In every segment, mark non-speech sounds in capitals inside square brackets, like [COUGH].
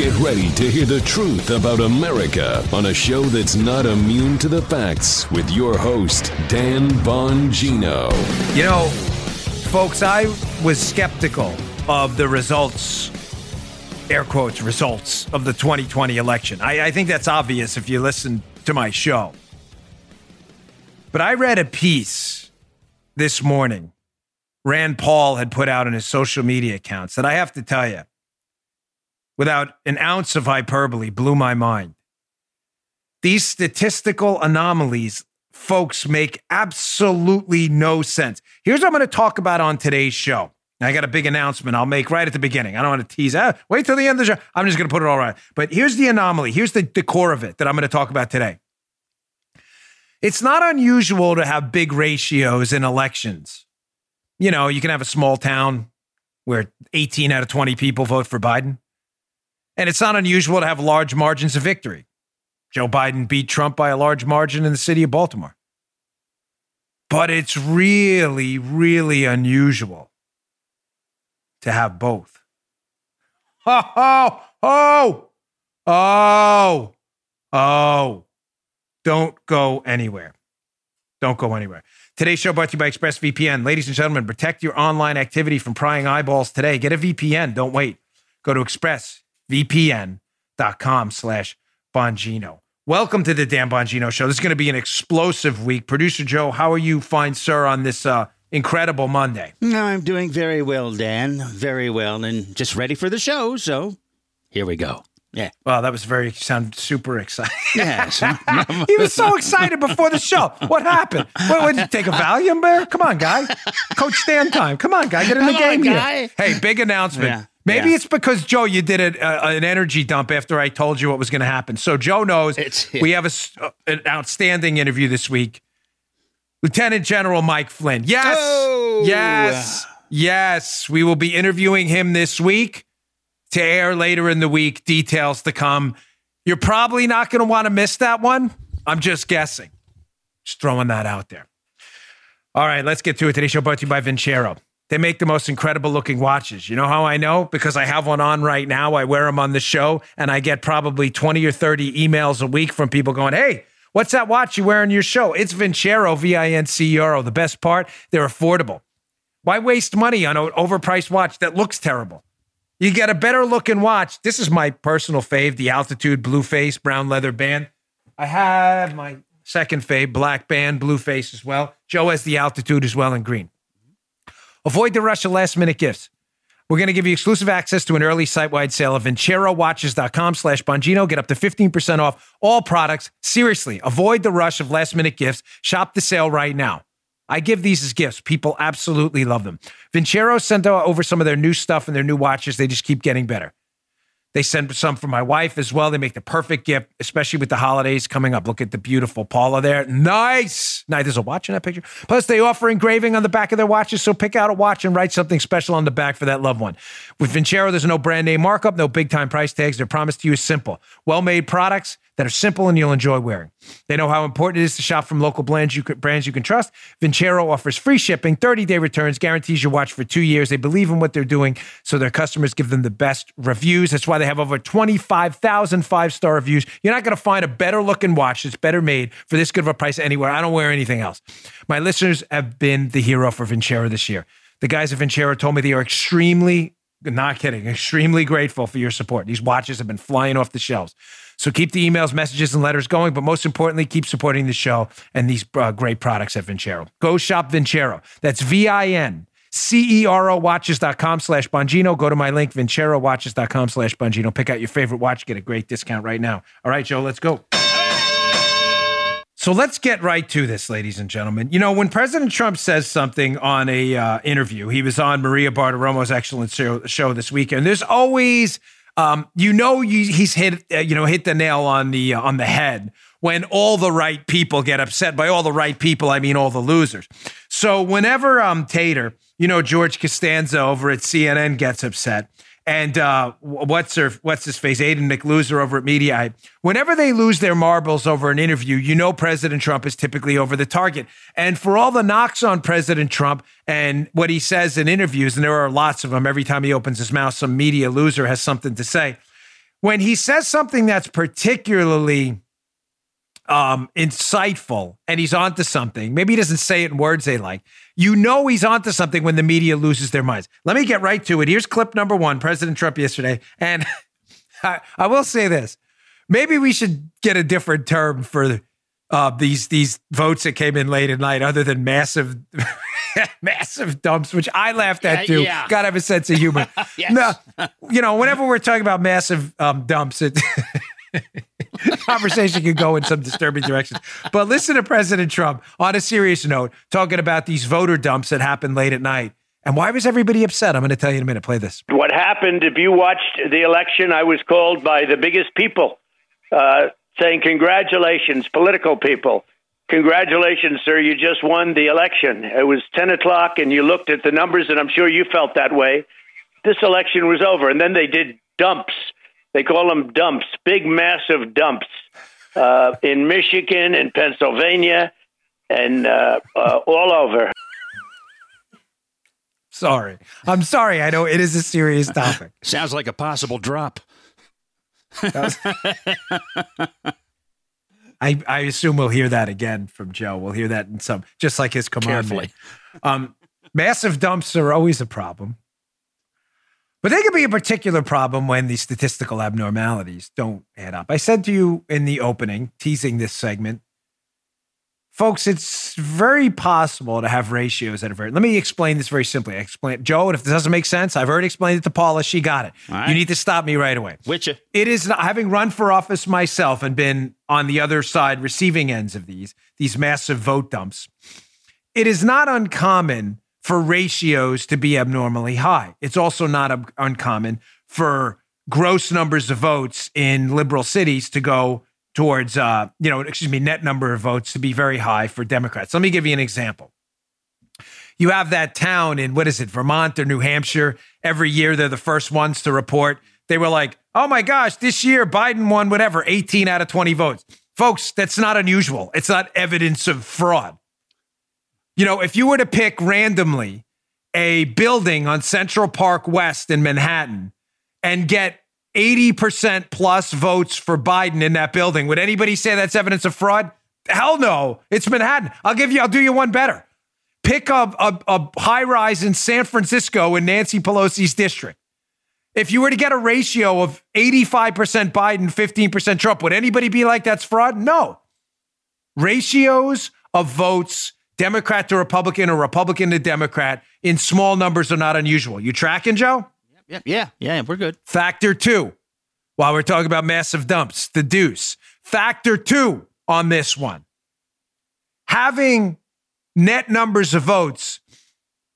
Get ready to hear the truth about America on a show that's not immune to the facts with your host, Dan Bongino. You know, folks, I was skeptical of the results, air quotes, results of the 2020 election. I, I think that's obvious if you listen to my show. But I read a piece this morning Rand Paul had put out on his social media accounts that I have to tell you, without an ounce of hyperbole, blew my mind. These statistical anomalies, folks, make absolutely no sense. Here's what I'm going to talk about on today's show. I got a big announcement I'll make right at the beginning. I don't want to tease out. Wait till the end of the show. I'm just going to put it all right. But here's the anomaly. Here's the, the core of it that I'm going to talk about today. It's not unusual to have big ratios in elections. You know, you can have a small town where 18 out of 20 people vote for Biden. And it's not unusual to have large margins of victory. Joe Biden beat Trump by a large margin in the city of Baltimore. But it's really, really unusual to have both. Oh, oh, oh, oh, oh. Don't go anywhere. Don't go anywhere. Today's show brought to you by ExpressVPN. Ladies and gentlemen, protect your online activity from prying eyeballs today. Get a VPN. Don't wait. Go to expressvpn.com slash Bongino. Welcome to the Dan Bongino Show. This is going to be an explosive week. Producer Joe, how are you, fine sir, on this uh, incredible Monday? No, I'm doing very well, Dan. Very well, and just ready for the show. So here we go. Yeah. Wow, that was very sound super excited. Yes. [LAUGHS] he was so excited before the show. What happened? What, what did you take a Valium bear? Come on, guy. Coach stand time. Come on, guy. Get in the Come on, game guy. here. Hey, big announcement. Yeah, Maybe yeah. it's because Joe, you did a, a, an energy dump after I told you what was going to happen. So Joe knows It's- we have a s uh, an outstanding interview this week. Lieutenant General Mike Flynn. Yes. Oh. Yes. Yes. We will be interviewing him this week to air later in the week. Details to come. You're probably not going to want to miss that one. I'm just guessing. Just throwing that out there. All right, let's get to it. Today's show brought to you by Vincero. They make the most incredible looking watches. You know how I know? Because I have one on right now. I wear them on the show, and I get probably 20 or 30 emails a week from people going, Hey, what's that watch you wear on your show? It's Vincero, V I N C E R O. The best part, they're affordable. Why waste money on an overpriced watch that looks terrible? You get a better looking watch. This is my personal fave, the Altitude Blue Face brown leather band. I have my second fave, black band, blue face as well. Joe has the Altitude as well in green. Avoid the rush of last minute gifts. We're going to give you exclusive access to an early site-wide sale of VinceroWatches.com slash Bongino. Get up to 15% off all products. Seriously, avoid the rush of last minute gifts. Shop the sale right now. I give these as gifts. People absolutely love them. Vincero sent over some of their new stuff and their new watches. They just keep getting better. They send some for my wife as well. They make the perfect gift, especially with the holidays coming up. Look at the beautiful Paula there. Nice. Nice. There's a watch in that picture. Plus, they offer engraving on the back of their watches. So pick out a watch and write something special on the back for that loved one. With Vincero, there's no brand name markup, no big time price tags. Their promise to you is simple well made products that are simple and you'll enjoy wearing. They know how important it is to shop from local brands you can, brands you can trust. Vincero offers free shipping, 30 day returns, guarantees your watch for two years. They believe in what they're doing, so their customers give them the best reviews. That's why they have over 25,000 five star reviews. You're not going to find a better looking watch that's better made for this good of a price anywhere. I don't wear anything else. My listeners have been the hero for Vincero this year. The guys at Vincero told me they are extremely Not kidding. Extremely grateful for your support. These watches have been flying off the shelves. So keep the emails, messages, and letters going. But most importantly, keep supporting the show and these uh, great products at Vincero. Go shop Vincero. That's V I N C E R O watches.com slash Bongino. Go to my link, vincerowatches.com slash Bongino. Pick out your favorite watch, get a great discount right now. All right, Joe, let's go. So let's get right to this, ladies and gentlemen. You know, when President Trump says something on a uh, interview, he was on Maria Bartiromo's excellent show, show this weekend. There's always, um, you know, you, he's hit, uh, you know, hit the nail on the uh, on the head when all the right people get upset. By all the right people, I mean all the losers. So whenever um, Tater, you know, George Costanza over at CNN gets upset, and uh, what's her what's his face Aiden McLoser over at Mediaite. Whenever they lose their marbles over an interview, you know President Trump is typically over the target. And for all the knocks on President Trump and what he says in interviews, and there are lots of them. Every time he opens his mouth, some media loser has something to say. When he says something that's particularly um, insightful and he's onto something. Maybe he doesn't say it in words they like. You know he's onto something when the media loses their minds. Let me get right to it. Here's clip number one President Trump yesterday. And [LAUGHS] I, I will say this maybe we should get a different term for uh, these these votes that came in late at night other than massive [LAUGHS] massive dumps which i laughed at too yeah. gotta have a sense of humor [LAUGHS] Yes. no you know whenever we're talking about massive um, dumps it [LAUGHS] conversation could go in some disturbing directions. But listen to President Trump on a serious note, talking about these voter dumps that happened late at night. And why was everybody upset? I'm going to tell you in a minute. Play this. What happened, if you watched the election, I was called by the biggest people uh, saying, Congratulations, political people. Congratulations, sir. You just won the election. It was 10 o'clock, and you looked at the numbers, and I'm sure you felt that way. This election was over. And then they did dumps. They call them dumps, big, massive dumps uh, in Michigan and Pennsylvania and uh, uh, all over. Sorry. I'm sorry. I know it is a serious [LAUGHS] topic. Sounds like a possible drop. [LAUGHS] I, I assume we'll hear that again from Joe. We'll hear that in some, just like his command. Carefully. Um, massive dumps are always a problem. But they can be a particular problem when the statistical abnormalities don't add up. I said to you in the opening, teasing this segment, folks, it's very possible to have ratios that are very. Let me explain this very simply. I explain, Joe, and if this doesn't make sense, I've already explained it to Paula. She got it. Right. You need to stop me right away. Which you? It is not, having run for office myself and been on the other side, receiving ends of these these massive vote dumps. It is not uncommon for ratios to be abnormally high. It's also not un- uncommon for gross numbers of votes in liberal cities to go towards, uh, you know, excuse me, net number of votes to be very high for Democrats. Let me give you an example. You have that town in what is it, Vermont or New Hampshire? Every year they're the first ones to report. They were like, oh my gosh, this year Biden won whatever, 18 out of 20 votes. Folks, that's not unusual. It's not evidence of fraud. You know, if you were to pick randomly a building on Central Park West in Manhattan and get 80% plus votes for Biden in that building, would anybody say that's evidence of fraud? Hell no. It's Manhattan. I'll give you, I'll do you one better. Pick up a, a high rise in San Francisco in Nancy Pelosi's district. If you were to get a ratio of 85% Biden, 15% Trump, would anybody be like that's fraud? No. Ratios of votes, Democrat to Republican or Republican to Democrat, in small numbers are not unusual. You tracking, Joe? Yep. Yeah. Yeah. We're good. Factor two, while we're talking about massive dumps, the deuce. Factor two on this one. Having net numbers of votes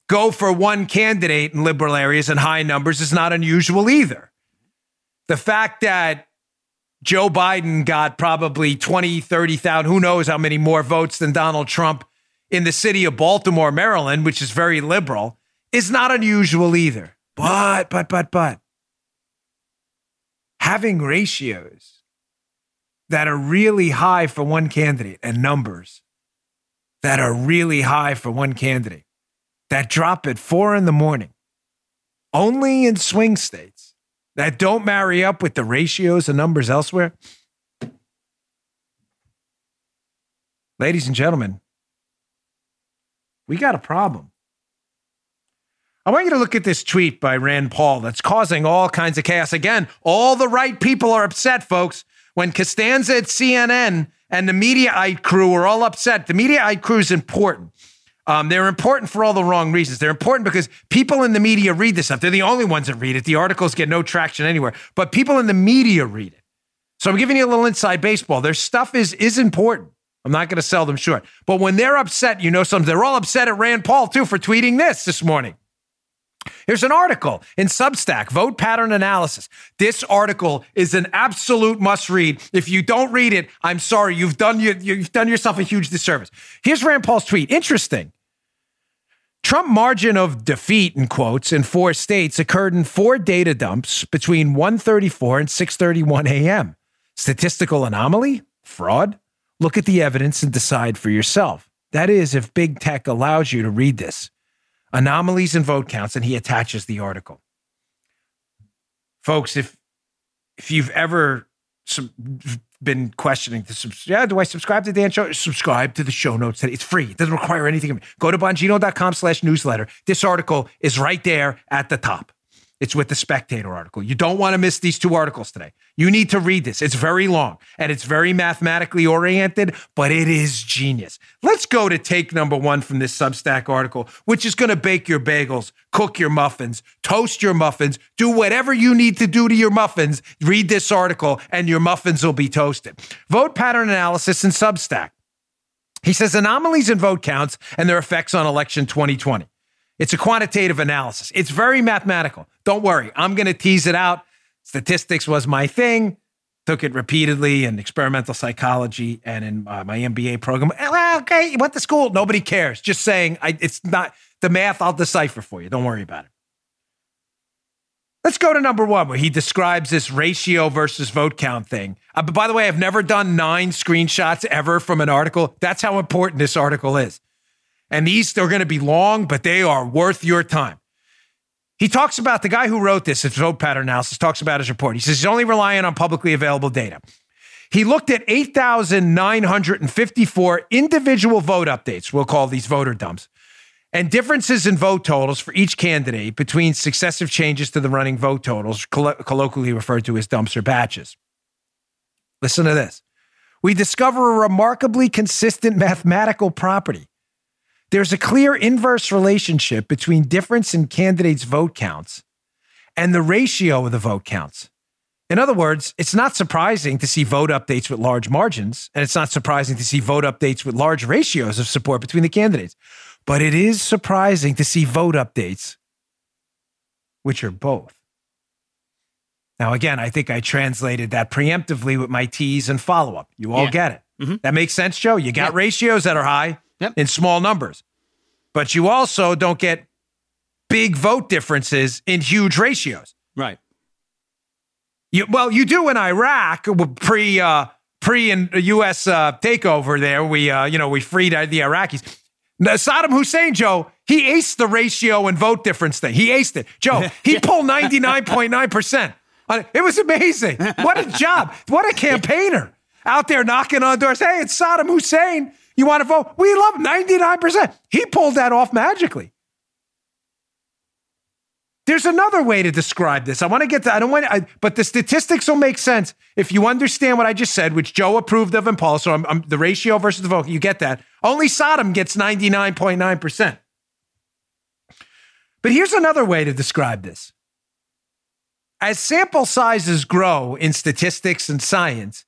go for one candidate in liberal areas and high numbers is not unusual either. The fact that Joe Biden got probably 20, 30,000, who knows how many more votes than Donald Trump in the city of Baltimore, Maryland, which is very liberal, is not unusual either. But, but, but, but, having ratios that are really high for one candidate and numbers that are really high for one candidate that drop at four in the morning, only in swing states that don't marry up with the ratios and numbers elsewhere. Ladies and gentlemen, we got a problem. I want you to look at this tweet by Rand Paul that's causing all kinds of chaos. Again, all the right people are upset, folks. When Costanza at CNN and the Mediaite crew are all upset, the Mediaite crew is important. Um, they're important for all the wrong reasons. They're important because people in the media read this stuff. They're the only ones that read it. The articles get no traction anywhere, but people in the media read it. So I'm giving you a little inside baseball. Their stuff is is important. I'm not going to sell them short. But when they're upset, you know something. They're all upset at Rand Paul too for tweeting this this morning. Here's an article in Substack, Vote Pattern Analysis. This article is an absolute must read. If you don't read it, I'm sorry, you've done you, you've done yourself a huge disservice. Here's Rand Paul's tweet. Interesting. Trump margin of defeat in quotes in four states occurred in four data dumps between 1:34 and 6:31 a.m. Statistical anomaly? Fraud? Look at the evidence and decide for yourself. That is if big tech allows you to read this anomalies in vote counts, and he attaches the article. Folks, if if you've ever sub- been questioning the yeah, do I subscribe to Dan Show? Subscribe to the show notes. Today. It's free. It doesn't require anything of me. Go to bongino.com slash newsletter. This article is right there at the top. It's with the Spectator article. You don't want to miss these two articles today. You need to read this. It's very long and it's very mathematically oriented, but it is genius. Let's go to take number one from this Substack article, which is going to bake your bagels, cook your muffins, toast your muffins, do whatever you need to do to your muffins. Read this article and your muffins will be toasted. Vote pattern analysis in Substack. He says anomalies in vote counts and their effects on election 2020. It's a quantitative analysis. It's very mathematical. Don't worry, I'm going to tease it out. Statistics was my thing. Took it repeatedly in experimental psychology and in uh, my MBA program. Well, okay, you went to school. Nobody cares. Just saying, I, it's not the math. I'll decipher for you. Don't worry about it. Let's go to number one, where he describes this ratio versus vote count thing. Uh, but by the way, I've never done nine screenshots ever from an article. That's how important this article is. And these are going to be long, but they are worth your time. He talks about the guy who wrote this, it's vote pattern analysis, talks about his report. He says he's only relying on publicly available data. He looked at 8,954 individual vote updates, we'll call these voter dumps, and differences in vote totals for each candidate between successive changes to the running vote totals, coll- colloquially referred to as dumps or batches. Listen to this. We discover a remarkably consistent mathematical property there's a clear inverse relationship between difference in candidates' vote counts and the ratio of the vote counts. In other words, it's not surprising to see vote updates with large margins, and it's not surprising to see vote updates with large ratios of support between the candidates. But it is surprising to see vote updates which are both. Now, again, I think I translated that preemptively with my tease and follow up. You all Yeah. get it. Mm-hmm. That makes sense, Joe? You got ratios that are high Yep. in small numbers, but you also don't get big vote differences in huge ratios. Right. You, well, you do in Iraq pre uh, pre and U.S. Uh, takeover. There, we uh, you know we freed the Iraqis. Now, Saddam Hussein, Joe, he aced the ratio and vote difference thing. He aced it, Joe. [LAUGHS] He pulled ninety nine point nine percent. It was amazing. What a job! What a [LAUGHS] campaigner out there knocking on doors. Hey, it's Saddam Hussein. You want to vote? We love nine percent. He pulled that off magically. There's another way to describe this. I want to get to, I don't want I, but the statistics will make sense if you understand what I just said, which Joe approved of and Paul. So I'm, I'm the ratio versus the vote. You get that. Only Saddam gets 99.9%. But here's another way to describe this. As sample sizes grow in statistics and science,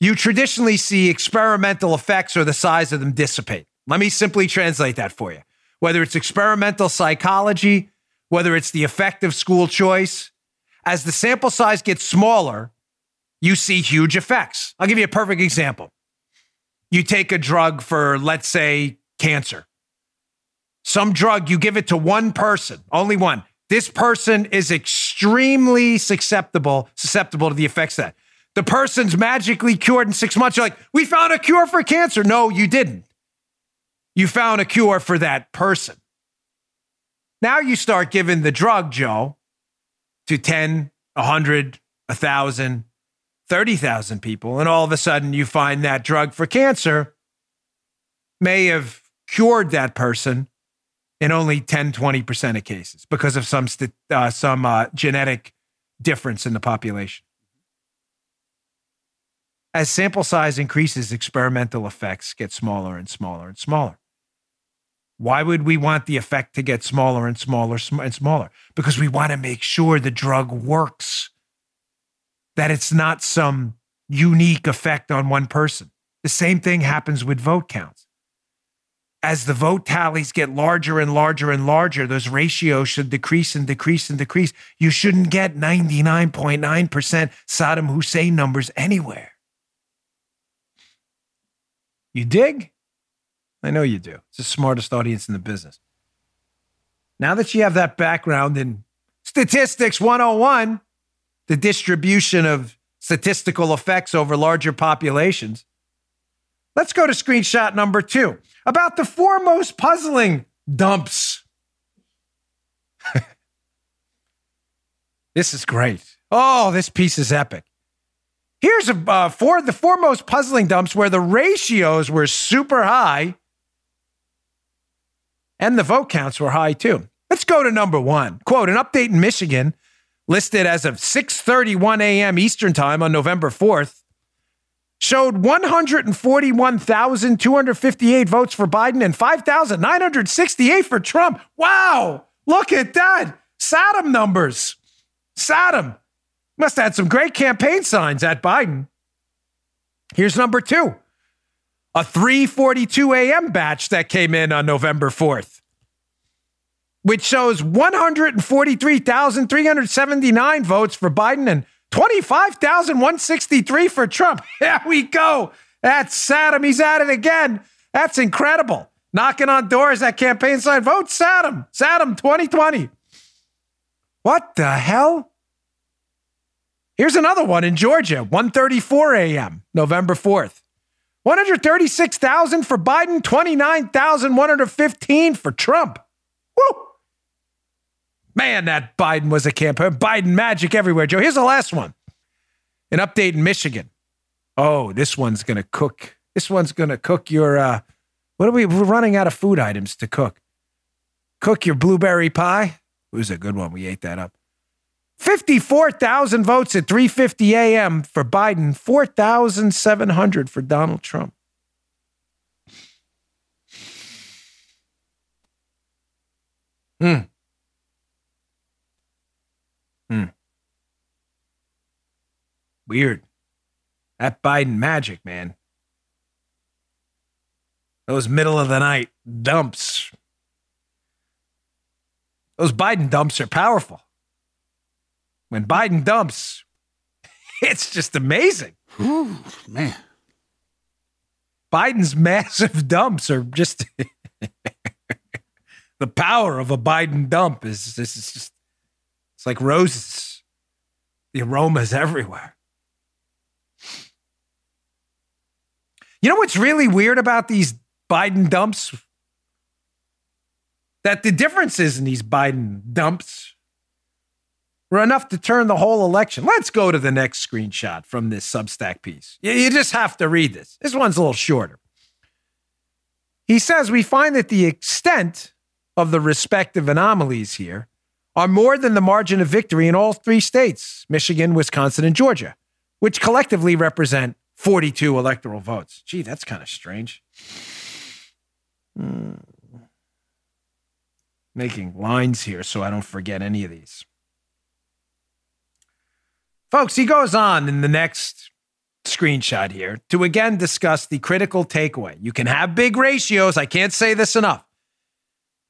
you traditionally see experimental effects or the size of them dissipate. Let me simply translate that for you. Whether it's experimental psychology, whether it's the effect of school choice, as the sample size gets smaller, you see huge effects. I'll give you a perfect example. You take a drug for, let's say, cancer. Some drug, you give it to one person, only one. This person is extremely susceptible, susceptible to the effects that. The person's magically cured in six months. You're like, we found a cure for cancer. No, you didn't. You found a cure for that person. Now you start giving the drug, Joe, to 10, 100, 1,000, 30,000 people. And all of a sudden you find that drug for cancer may have cured that person in only 10, 20% of cases because of some, uh, some uh, genetic difference in the population. As sample size increases, experimental effects get smaller and smaller and smaller. Why would we want the effect to get smaller and smaller and smaller? Because we want to make sure the drug works, that it's not some unique effect on one person. The same thing happens with vote counts. As the vote tallies get larger and larger and larger, those ratios should decrease and decrease and decrease. You shouldn't get 99.9% Saddam Hussein numbers anywhere. You dig? I know you do. It's the smartest audience in the business. Now that you have that background in statistics 101, the distribution of statistical effects over larger populations, let's go to screenshot number two about the four most puzzling dumps. [LAUGHS] this is great. Oh, this piece is epic. Here's a uh, the four most puzzling dumps where the ratios were super high and the vote counts were high too. Let's go to number one. Quote, an update in Michigan listed as of 6:31 a.m. Eastern Time on November 4th showed 141,258 votes for Biden and 5,968 for Trump. Wow, look at that. Saddam numbers. Saddam must have had some great campaign signs at Biden. Here's number 2 a 3:42 a.m. batch that came in on November 4th, which shows 143,379 votes for Biden and 25,163 for Trump. [LAUGHS] There we go. That's Saddam. He's at it again. That's incredible. Knocking on doors that campaign sign. Vote Saddam. Saddam 2020. What the hell? Here's another one in Georgia, 1:34 a.m., November 4th. 136,000 for Biden, 29,115 for Trump. Woo! Man, that Biden was a campaign. Biden magic everywhere, Joe. Here's the last one. An update in Michigan. Oh, this one's going to cook. This one's going to cook your uh what are we we're running out of food items to cook. Cook your blueberry pie. It was a good one. We ate that up. 54,000 votes at 3:50 a.m. for Biden, 4,700 for Donald Trump. Hmm. Hmm. Weird. That Biden magic, man. Those middle of the night dumps. Those Biden dumps are powerful when Biden dumps, [LAUGHS] it's just amazing. Ooh, man. Biden's massive [LAUGHS] dumps are just [LAUGHS] the power of a Biden dump is this is just it's like roses. The aromas everywhere. You know what's really weird about these Biden dumps? That the differences in these Biden dumps were enough to turn the whole election. Let's go to the next screenshot from this Substack piece. You, just have to read this. This one's a little shorter. He says we find that the extent of the respective anomalies here are more than the margin of victory in all three states Michigan, Wisconsin, and Georgia, which collectively represent 42 electoral votes. Gee, that's kind of strange. Hmm. Making lines here so I don't forget any of these. Folks, he goes on in the next screenshot here to again discuss the critical takeaway. You can have big ratios. I can't say this enough.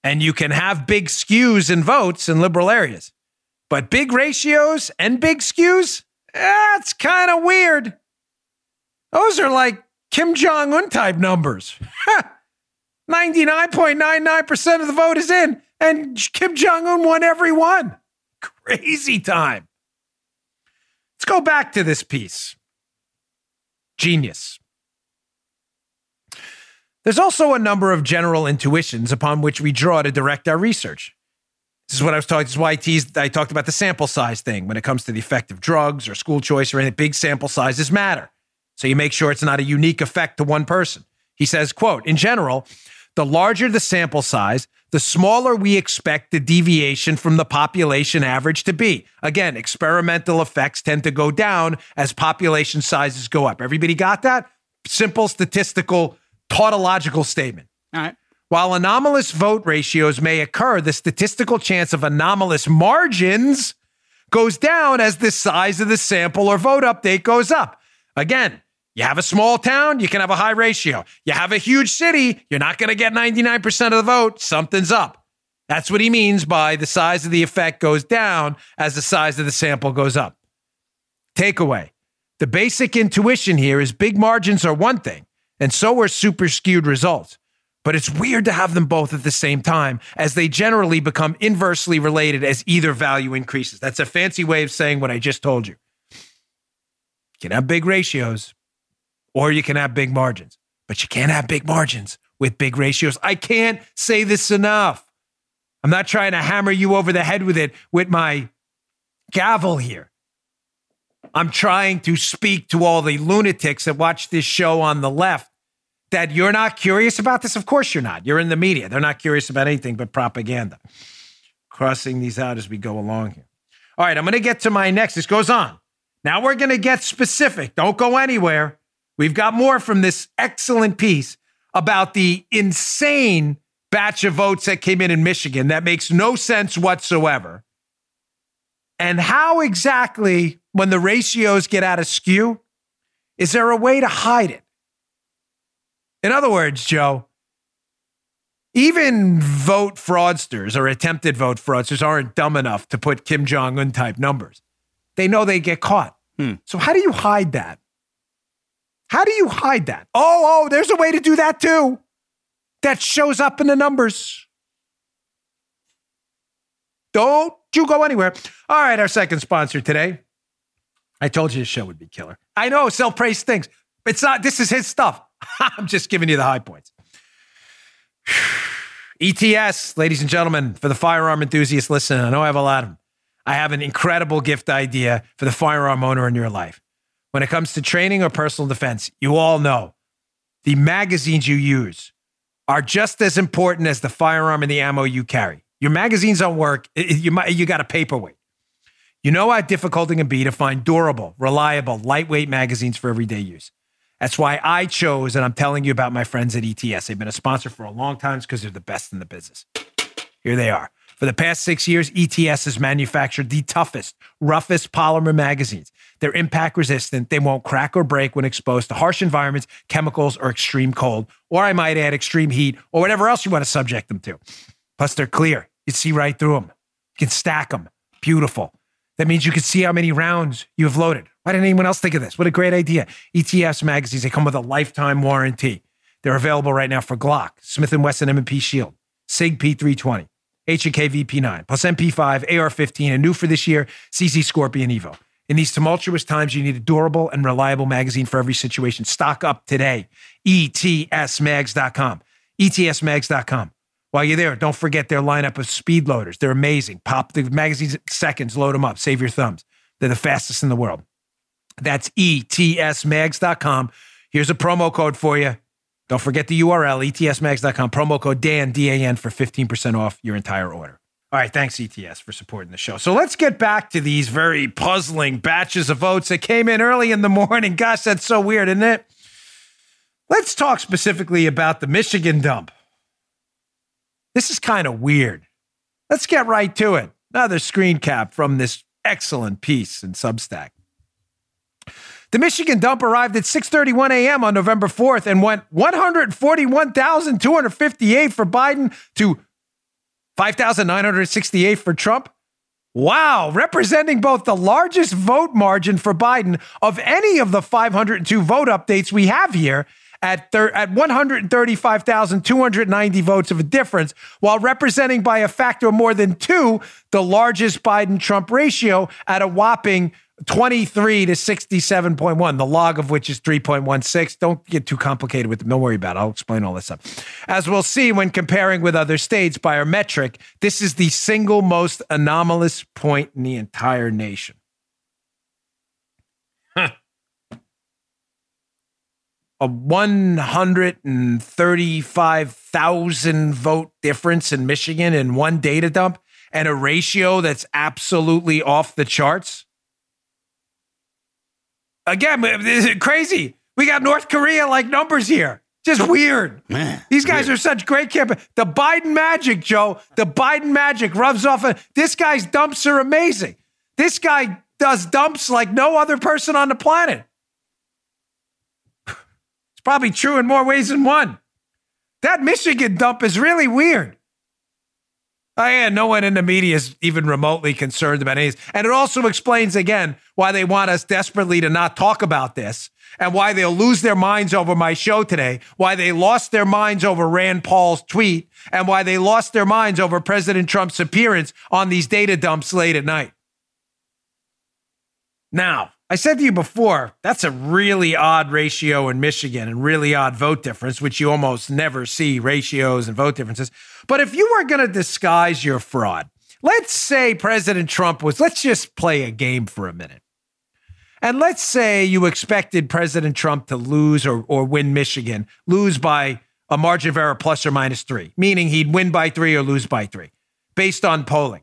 And you can have big skews in votes in liberal areas. But big ratios and big skews, that's kind of weird. Those are like Kim Jong un type numbers. [LAUGHS] 99.99% of the vote is in, and Kim Jong un won every one. [LAUGHS] Crazy time. Let's go back to this piece. Genius. There's also a number of general intuitions upon which we draw to direct our research. This is what I was talking. This is why I teased. I talked about the sample size thing when it comes to the effect of drugs or school choice or anything. Big sample sizes matter, so you make sure it's not a unique effect to one person. He says, "quote In general, the larger the sample size, the smaller we expect the deviation from the population average to be. Again, experimental effects tend to go down as population sizes go up. Everybody got that? Simple statistical tautological statement. All right. While anomalous vote ratios may occur, the statistical chance of anomalous margins goes down as the size of the sample or vote update goes up. Again, you have a small town, you can have a high ratio. You have a huge city, you're not going to get 99% of the vote. Something's up. That's what he means by the size of the effect goes down as the size of the sample goes up. Takeaway the basic intuition here is big margins are one thing, and so are super skewed results. But it's weird to have them both at the same time, as they generally become inversely related as either value increases. That's a fancy way of saying what I just told you. You can have big ratios, or you can have big margins, but you can't have big margins with big ratios. I can't say this enough. I'm not trying to hammer you over the head with it with my gavel here. I'm trying to speak to all the lunatics that watch this show on the left that you're not curious about this. Of course, you're not. You're in the media. They're not curious about anything but propaganda. Crossing these out as we go along here. All right, I'm going to get to my next. This goes on. Now we're going to get specific. Don't go anywhere. We've got more from this excellent piece about the insane batch of votes that came in in Michigan that makes no sense whatsoever. And how exactly, when the ratios get out of skew, is there a way to hide it? In other words, Joe, even vote fraudsters or attempted vote fraudsters aren't dumb enough to put Kim Jong un type numbers. They know they get caught. Hmm. So, how do you hide that? How do you hide that? Oh, oh, there's a way to do that too. That shows up in the numbers. Don't you go anywhere. All right, our second sponsor today. I told you the show would be killer. I know self praise things. It's not, this is his stuff. [LAUGHS] I'm just giving you the high points. [SIGHS] ETS, ladies and gentlemen, for the firearm enthusiast, listening, I know I have a lot of them. I have an incredible gift idea for the firearm owner in your life. When it comes to training or personal defense, you all know the magazines you use are just as important as the firearm and the ammo you carry. Your magazines don't work, you, might, you got a paperweight. You know how difficult it can be to find durable, reliable, lightweight magazines for everyday use. That's why I chose, and I'm telling you about my friends at ETS. They've been a sponsor for a long time because they're the best in the business. Here they are. For the past six years, ETS has manufactured the toughest, roughest polymer magazines. They're impact resistant. They won't crack or break when exposed to harsh environments, chemicals, or extreme cold, or I might add extreme heat, or whatever else you want to subject them to. Plus, they're clear. You see right through them. You can stack them. Beautiful. That means you can see how many rounds you have loaded. Why didn't anyone else think of this? What a great idea. ETS magazines, they come with a lifetime warranty. They're available right now for Glock, Smith & Wesson M&P Shield, SIG P320, H&K VP9, plus MP5, AR-15, and new for this year, CZ Scorpion Evo. In these tumultuous times, you need a durable and reliable magazine for every situation. Stock up today. ETSmags.com. ETSmags.com. While you're there, don't forget their lineup of speed loaders. They're amazing. Pop the magazines seconds, load them up, save your thumbs. They're the fastest in the world. That's etsmags.com. Here's a promo code for you. Don't forget the URL, etsmags.com, promo code DAN, D-A-N, for 15% off your entire order. All right, thanks, ETS, for supporting the show. So let's get back to these very puzzling batches of votes that came in early in the morning. Gosh, that's so weird, isn't it? Let's talk specifically about the Michigan dump. This is kind of weird. Let's get right to it. Another screen cap from this excellent piece in Substack. The Michigan dump arrived at 6:31 a.m. on November 4th and went 141,258 for Biden to 5,968 for Trump. Wow, representing both the largest vote margin for Biden of any of the 502 vote updates we have here at thir- at 135,290 votes of a difference, while representing by a factor of more than two the largest Biden Trump ratio at a whopping 23 to 67.1, the log of which is 3.16. Don't get too complicated with it. Don't worry about it. I'll explain all this stuff. As we'll see when comparing with other states by our metric, this is the single most anomalous point in the entire nation. a 135,000 vote difference in Michigan in one data dump and a ratio that's absolutely off the charts. Again, this is crazy. We got North Korea like numbers here. Just weird. Man, These guys weird. are such great campaign. The Biden magic, Joe. The Biden magic rubs off. Of, this guy's dumps are amazing. This guy does dumps like no other person on the planet. It's probably true in more ways than one. That Michigan dump is really weird. Oh, yeah, no one in the media is even remotely concerned about anything. And it also explains again why they want us desperately to not talk about this and why they'll lose their minds over my show today, why they lost their minds over Rand Paul's tweet, and why they lost their minds over President Trump's appearance on these data dumps late at night. Now, I said to you before, that's a really odd ratio in Michigan and really odd vote difference, which you almost never see ratios and vote differences. But if you were going to disguise your fraud, let's say President Trump was, let's just play a game for a minute. And let's say you expected President Trump to lose or, or win Michigan, lose by a margin of error plus or minus three, meaning he'd win by three or lose by three based on polling.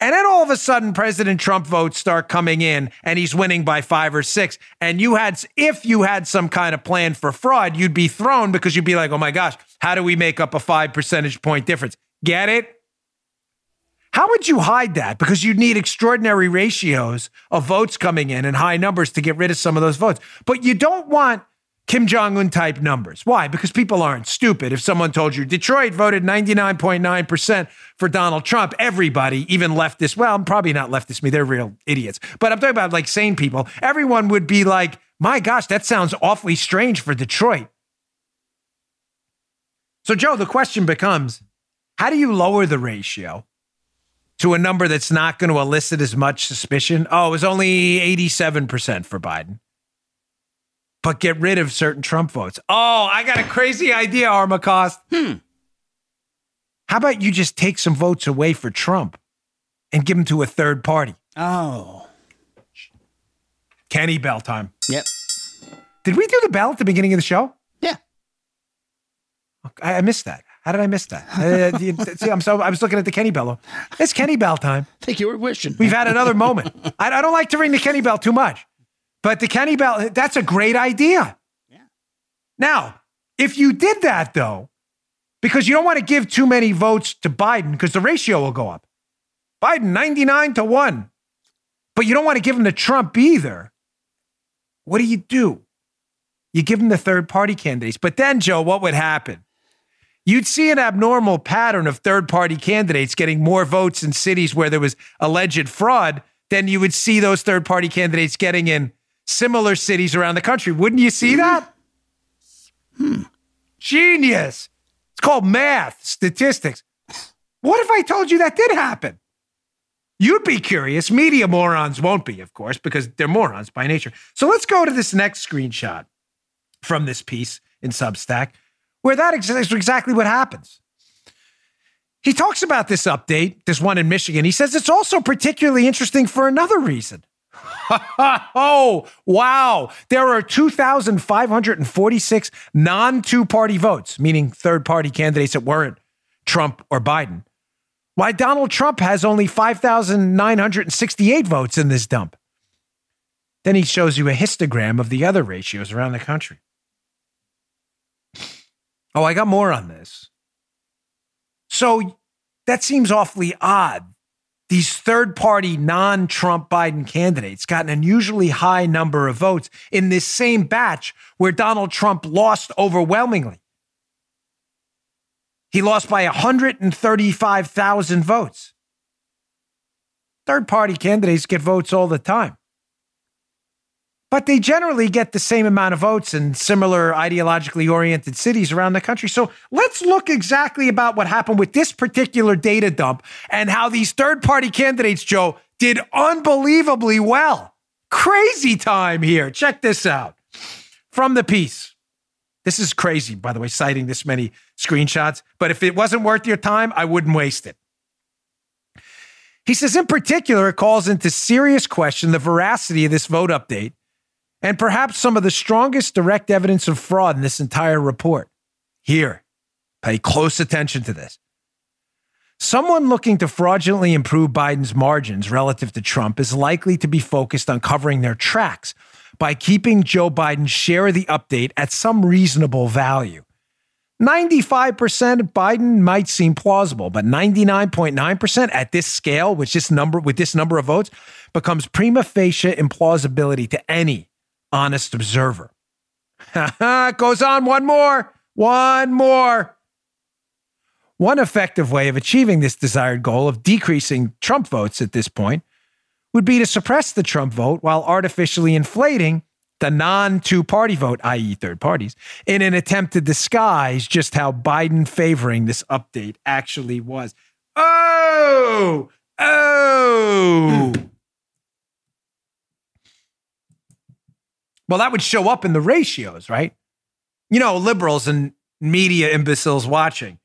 And then all of a sudden, President Trump votes start coming in and he's winning by five or six. And you had, if you had some kind of plan for fraud, you'd be thrown because you'd be like, oh my gosh, how do we make up a five percentage point difference? Get it? How would you hide that? Because you'd need extraordinary ratios of votes coming in and high numbers to get rid of some of those votes. But you don't want Kim Jong un type numbers. Why? Because people aren't stupid. If someone told you Detroit voted 99.9% for Donald Trump, everybody, even leftists, well, probably not leftists, me, they're real idiots. But I'm talking about like sane people. Everyone would be like, my gosh, that sounds awfully strange for Detroit. So, Joe, the question becomes how do you lower the ratio to a number that's not going to elicit as much suspicion? Oh, it was only 87% for Biden but get rid of certain Trump votes. Oh, I got a crazy idea, Armacost. Hmm. How about you just take some votes away for Trump and give them to a third party? Oh. Kenny Bell time. Yep. Did we do the bell at the beginning of the show? Yeah. I, I missed that. How did I miss that? Uh, [LAUGHS] you- see, I'm so I was looking at the Kenny Bell. It's Kenny Bell time. I think you were wishing. We've had another moment. [LAUGHS] I, I don't like to ring the Kenny Bell too much, but the Kenny Bell, that's a great idea. Yeah. Now, if you did that though, because you don't want to give too many votes to Biden because the ratio will go up. Biden 99 to 1. But you don't want to give them to Trump either. What do you do? You give them the third party candidates. But then, Joe, what would happen? You'd see an abnormal pattern of third party candidates getting more votes in cities where there was alleged fraud than you would see those third party candidates getting in similar cities around the country. Wouldn't you see that? Hmm. Genius. It's called math, statistics. What if I told you that did happen? You'd be curious. Media morons won't be, of course, because they're morons by nature. So let's go to this next screenshot from this piece in Substack, where that is exactly what happens. He talks about this update, this one in Michigan. He says it's also particularly interesting for another reason. [LAUGHS] oh, wow. There are 2,546 non two party votes, meaning third party candidates that weren't Trump or Biden. Why Donald Trump has only 5,968 votes in this dump. Then he shows you a histogram of the other ratios around the country. Oh, I got more on this. So that seems awfully odd. These third party non Trump Biden candidates got an unusually high number of votes in this same batch where Donald Trump lost overwhelmingly. He lost by 135,000 votes. Third party candidates get votes all the time. But they generally get the same amount of votes in similar ideologically oriented cities around the country. So let's look exactly about what happened with this particular data dump and how these third party candidates, Joe, did unbelievably well. Crazy time here. Check this out from the piece. This is crazy, by the way, citing this many screenshots. But if it wasn't worth your time, I wouldn't waste it. He says, in particular, it calls into serious question the veracity of this vote update and perhaps some of the strongest direct evidence of fraud in this entire report. Here, pay close attention to this. Someone looking to fraudulently improve Biden's margins relative to Trump is likely to be focused on covering their tracks by keeping Joe Biden's share of the update at some reasonable value. 95% Biden might seem plausible, but 99.9% at this scale, which this number with this number of votes, becomes prima facie implausibility to any honest observer. [LAUGHS] goes on one more, one more. One effective way of achieving this desired goal of decreasing Trump votes at this point would be to suppress the Trump vote while artificially inflating the non two party vote, i.e., third parties, in an attempt to disguise just how Biden favoring this update actually was. Oh, oh. [CLEARS THROAT] Well, that would show up in the ratios, right? You know, liberals and media imbeciles watching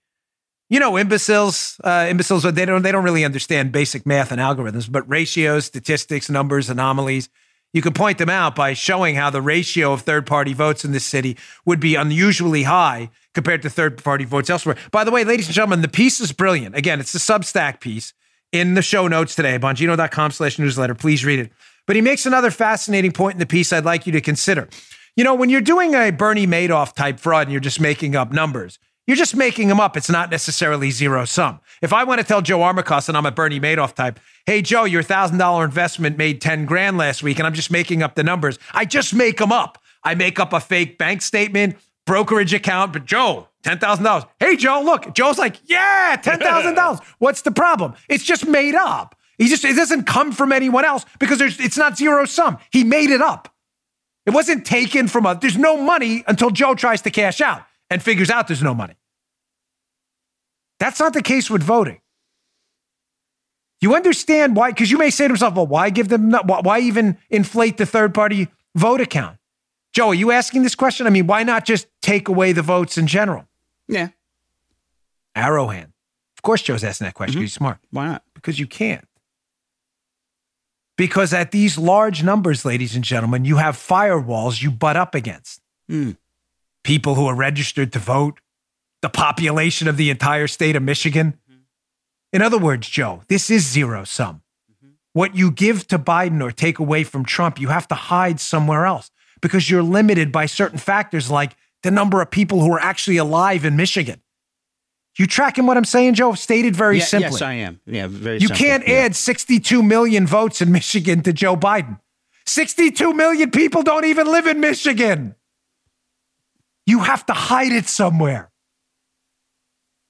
you know, imbeciles, uh, imbeciles, they don't, they don't really understand basic math and algorithms, but ratios, statistics, numbers, anomalies, you can point them out by showing how the ratio of third party votes in this city would be unusually high compared to third party votes elsewhere. By the way, ladies and gentlemen, the piece is brilliant. Again, it's the Substack piece in the show notes today, bongino.com slash newsletter. Please read it. But he makes another fascinating point in the piece I'd like you to consider. You know, when you're doing a Bernie Madoff type fraud and you're just making up numbers, you're just making them up. It's not necessarily zero sum. If I want to tell Joe Armacost and I'm a Bernie Madoff type, hey, Joe, your $1,000 investment made 10 grand last week and I'm just making up the numbers, I just make them up. I make up a fake bank statement, brokerage account, but Joe, $10,000. Hey, Joe, look. Joe's like, yeah, $10,000. [LAUGHS] What's the problem? It's just made up. He just, it doesn't come from anyone else because there's, it's not zero sum. He made it up. It wasn't taken from a, there's no money until Joe tries to cash out and figures out there's no money. That's not the case with voting. You understand why? Because you may say to yourself, well, why give them, why even inflate the third party vote account? Joe, are you asking this question? I mean, why not just take away the votes in general? Yeah. Arrowhand. Of course, Joe's asking that question. Mhm. He's smart. Why not? Because you can't. Because at these large numbers, ladies and gentlemen, you have firewalls you butt up against. Hmm. People who are registered to vote, the population of the entire state of Michigan. In other words, Joe, this is zero sum. What you give to Biden or take away from Trump, you have to hide somewhere else because you're limited by certain factors like the number of people who are actually alive in Michigan. You tracking what I'm saying, Joe? Stated very Yeah, simply. Yes, I am. Yeah, very You simple. can't Yeah. add 62 million votes in Michigan to Joe Biden. 62 million people don't even live in Michigan. You have to hide it somewhere.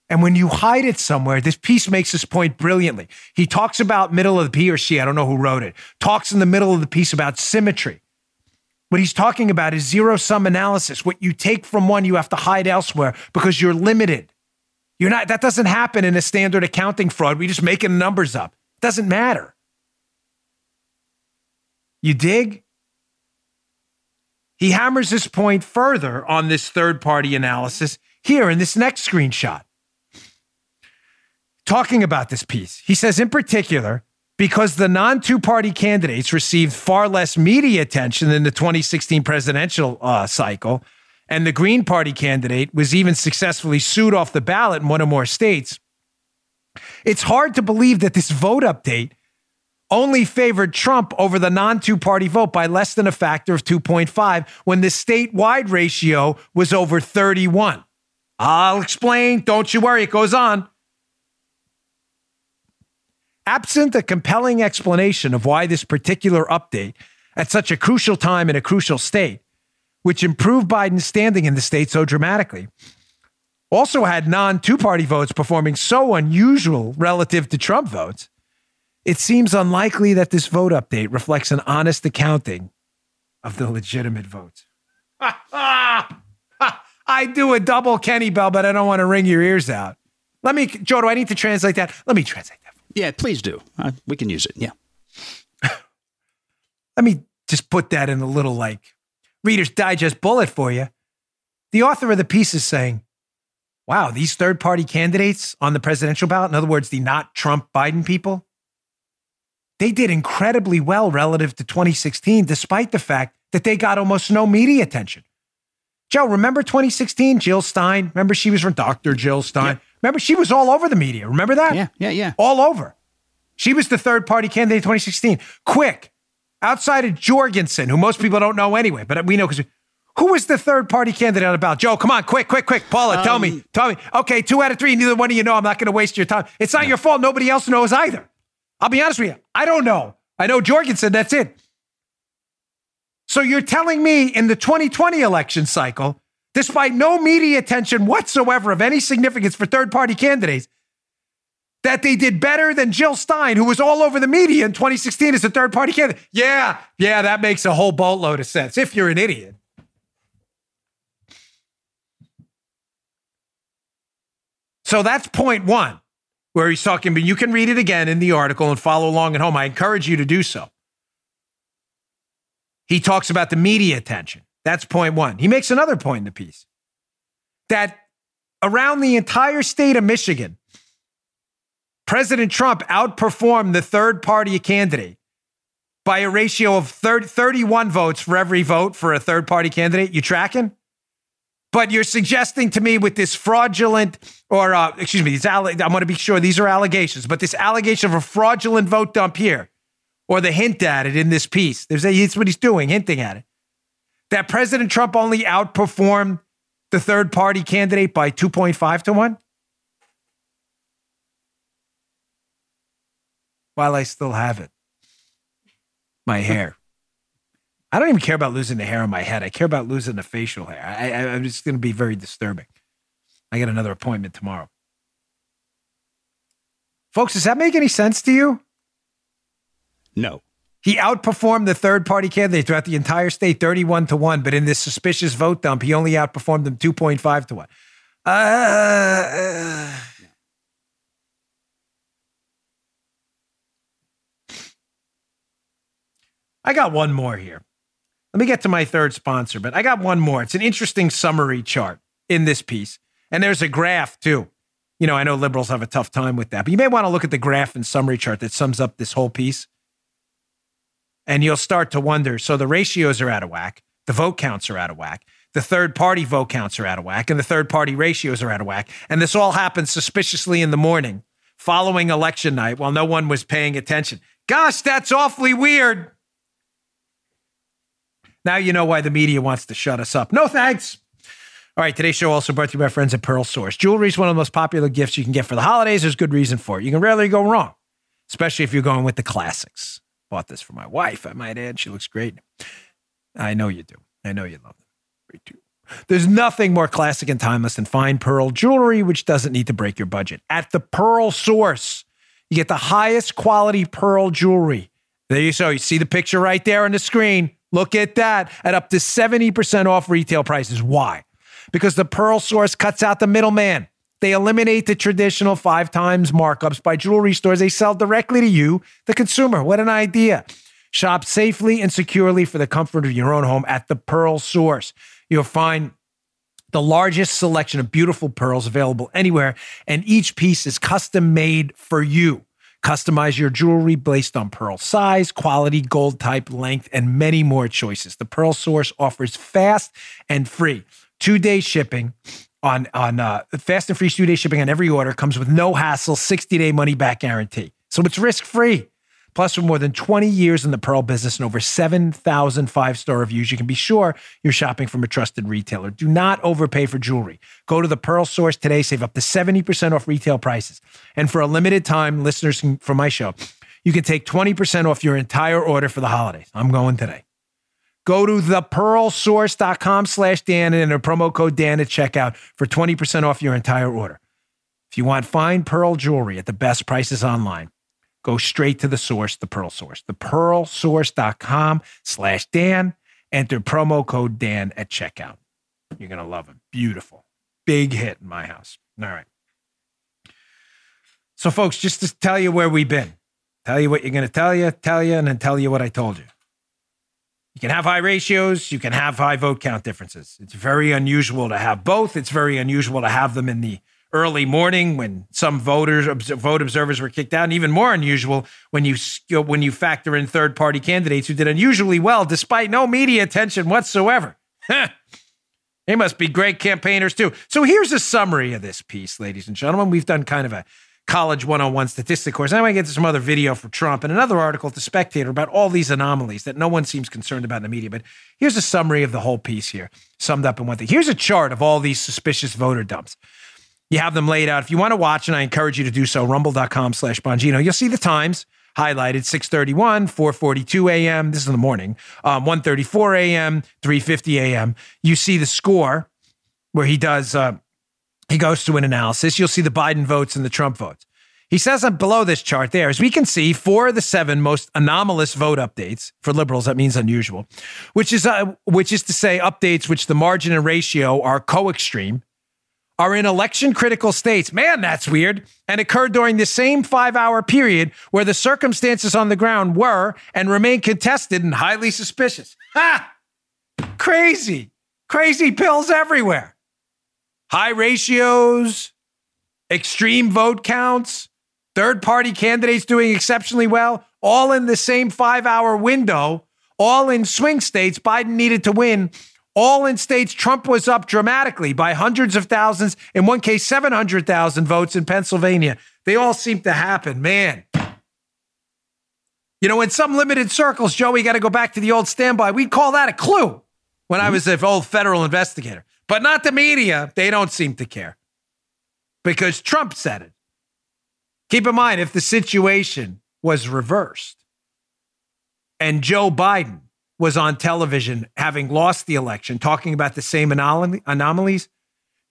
And when you hide it somewhere, this piece makes this point brilliantly. He talks about middle of the he or she, I don't know who wrote it, talks in the middle of the piece about symmetry. What he's talking about is zero sum analysis. What you take from one, you have to hide elsewhere because you're limited. You're not, that doesn't happen in a standard accounting fraud. We're just making numbers up. It doesn't matter. You dig? He hammers this point further on this third party analysis here in this next screenshot. Talking about this piece, he says, in particular, because the non two party candidates received far less media attention than the 2016 presidential uh, cycle, and the Green Party candidate was even successfully sued off the ballot in one or more states, it's hard to believe that this vote update only favored Trump over the non two party vote by less than a factor of 2.5 when the statewide ratio was over 31. I'll explain. Don't you worry. It goes on. Absent a compelling explanation of why this particular update at such a crucial time in a crucial state, which improved Biden's standing in the state so dramatically, also had non two party votes performing so unusual relative to Trump votes, it seems unlikely that this vote update reflects an honest accounting of the legitimate votes. [LAUGHS] I do a double Kenny Bell, but I don't want to ring your ears out. Let me, Joe, do I need to translate that? Let me translate that. Yeah, please do. Uh, we can use it. Yeah. [LAUGHS] Let me just put that in a little like Reader's Digest bullet for you. The author of the piece is saying, wow, these third party candidates on the presidential ballot, in other words, the not Trump Biden people, they did incredibly well relative to 2016, despite the fact that they got almost no media attention. Joe, remember 2016? Jill Stein. Remember she was from Dr. Jill Stein. Remember she was all over the media. Remember that? Yeah, yeah, yeah. All over. She was the third party candidate in 2016. Quick, outside of Jorgensen, who most people don't know anyway, but we know because who was the third party candidate on about? Joe, come on, quick, quick, quick. Paula, tell me, um, tell me. Okay, two out of three. Neither one of you know. I'm not going to waste your time. It's not your fault. Nobody else knows either. I'll be honest with you. I don't know. I know Jorgensen. That's it. So you're telling me in the 2020 election cycle, despite no media attention whatsoever of any significance for third party candidates, that they did better than Jill Stein, who was all over the media in 2016 as a third party candidate. Yeah, yeah, that makes a whole boatload of sense if you're an idiot. So that's point one, where he's talking, but you can read it again in the article and follow along at home. I encourage you to do so. He talks about the media attention. That's point one. He makes another point in the piece that around the entire state of Michigan, President Trump outperformed the third party candidate by a ratio of 30, 31 votes for every vote for a third party candidate. You tracking? But you're suggesting to me with this fraudulent, or uh, excuse me, these alle- I want to be sure these are allegations, but this allegation of a fraudulent vote dump here, or the hint at it in this piece, there's a, that's what he's doing, hinting at it, that President Trump only outperformed the third party candidate by 2.5 to 1? While I still have it, my [LAUGHS] hair. I don't even care about losing the hair on my head. I care about losing the facial hair. I, I, I'm just going to be very disturbing. I get another appointment tomorrow. Folks, does that make any sense to you? No. He outperformed the third party candidate throughout the entire state 31 to 1, but in this suspicious vote dump, he only outperformed them 2.5 to 1. Uh, uh, I got one more here. Let me get to my third sponsor, but I got one more. It's an interesting summary chart in this piece. And there's a graph too. You know, I know liberals have a tough time with that, but you may want to look at the graph and summary chart that sums up this whole piece. And you'll start to wonder so the ratios are out of whack, the vote counts are out of whack, the third party vote counts are out of whack, and the third party ratios are out of whack. And this all happened suspiciously in the morning following election night while no one was paying attention. Gosh, that's awfully weird. Now you know why the media wants to shut us up. No thanks. All right, today's show also brought to you by friends at Pearl Source. Jewelry is one of the most popular gifts you can get for the holidays. There's good reason for it. You can rarely go wrong, especially if you're going with the classics. Bought this for my wife, I might add. She looks great. I know you do. I know you love them. Great too. There's nothing more classic and timeless than fine pearl jewelry, which doesn't need to break your budget. At the Pearl Source, you get the highest quality pearl jewelry. There you go. You see the picture right there on the screen. Look at that at up to 70% off retail prices. Why? Because the Pearl Source cuts out the middleman. They eliminate the traditional five times markups by jewelry stores. They sell directly to you, the consumer. What an idea. Shop safely and securely for the comfort of your own home at the Pearl Source. You'll find the largest selection of beautiful pearls available anywhere, and each piece is custom made for you. Customize your jewelry based on pearl size, quality, gold type, length, and many more choices. The Pearl Source offers fast and free two day shipping on on uh, fast and free two day shipping on every order. Comes with no hassle, sixty day money back guarantee. So it's risk free. Plus, with more than 20 years in the pearl business and over 7,000 five star reviews, you can be sure you're shopping from a trusted retailer. Do not overpay for jewelry. Go to the Pearl Source today, save up to 70% off retail prices. And for a limited time, listeners from my show, you can take 20% off your entire order for the holidays. I'm going today. Go to thepearlsource.com slash Dan and enter promo code Dan at checkout for 20% off your entire order. If you want fine pearl jewelry at the best prices online, go straight to the source, the Pearl Source. Thepearlsource.com slash Dan. Enter promo code Dan at checkout. You're going to love it. Beautiful. Big hit in my house. All right. So, folks, just to tell you where we've been, tell you what you're going to tell you, tell you, and then tell you what I told you. You can have high ratios, you can have high vote count differences. It's very unusual to have both. It's very unusual to have them in the early morning when some voters vote observers were kicked out, and even more unusual when you when you factor in third party candidates who did unusually well despite no media attention whatsoever. they must be great campaigners too. So here's a summary of this piece, ladies and gentlemen. We've done kind of a college 101 statistic course. I to get to some other video for Trump and another article at The Spectator about all these anomalies that no one seems concerned about in the media. But here's a summary of the whole piece here, summed up in one thing. Here's a chart of all these suspicious voter dumps. You have them laid out. If you want to watch, and I encourage you to do so, rumble.com slash Bongino, you'll see the times highlighted 631 442 a.m this is in the morning. Um, 134 a.m 350 a.m you see the score where he does uh, he goes to an analysis. You'll see the biden votes and the trump votes. He says below this chart there. As we can see four of the seven most anomalous vote updates for liberals that means unusual which is uh, which is to say updates which the margin and ratio are co-extreme are in election critical states. Man, that's weird. And occurred during the same five hour period where the circumstances on the ground were and remain contested and highly suspicious. Ha! Crazy. Crazy pills everywhere. High ratios, extreme vote counts, third party candidates doing exceptionally well, all in the same five hour window, all in swing states Biden needed to win all in states Trump was up dramatically by hundreds of thousands, in one case, 700,000 votes in Pennsylvania. They all seem to happen, man. You know, in some limited circles, Joey got to go back to the old standby. We'd call that a clue when I mm-hmm. was an old federal investigator, but not the media. They don't seem to care because Trump said it. Keep in mind, if the situation was reversed and Joe Biden was on television having lost the election talking about the same anomaly, anomalies,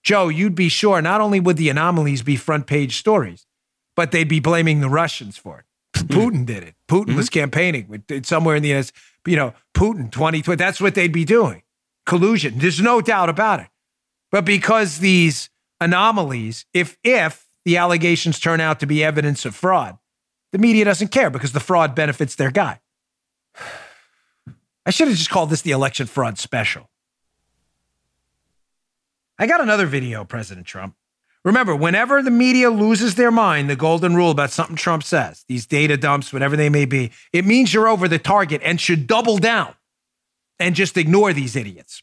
Joe, you'd be sure not only would the anomalies be front page stories, but they'd be blaming the Russians for it. Putin did it. Putin mm-hmm. was campaigning with somewhere in the US, you know, Putin 2020. That's what they'd be doing. Collusion. There's no doubt about it. But because these anomalies, if if the allegations turn out to be evidence of fraud, the media doesn't care because the fraud benefits their guy. I should have just called this the election fraud special. I got another video, President Trump. Remember, whenever the media loses their mind, the golden rule about something Trump says, these data dumps, whatever they may be, it means you're over the target and should double down and just ignore these idiots.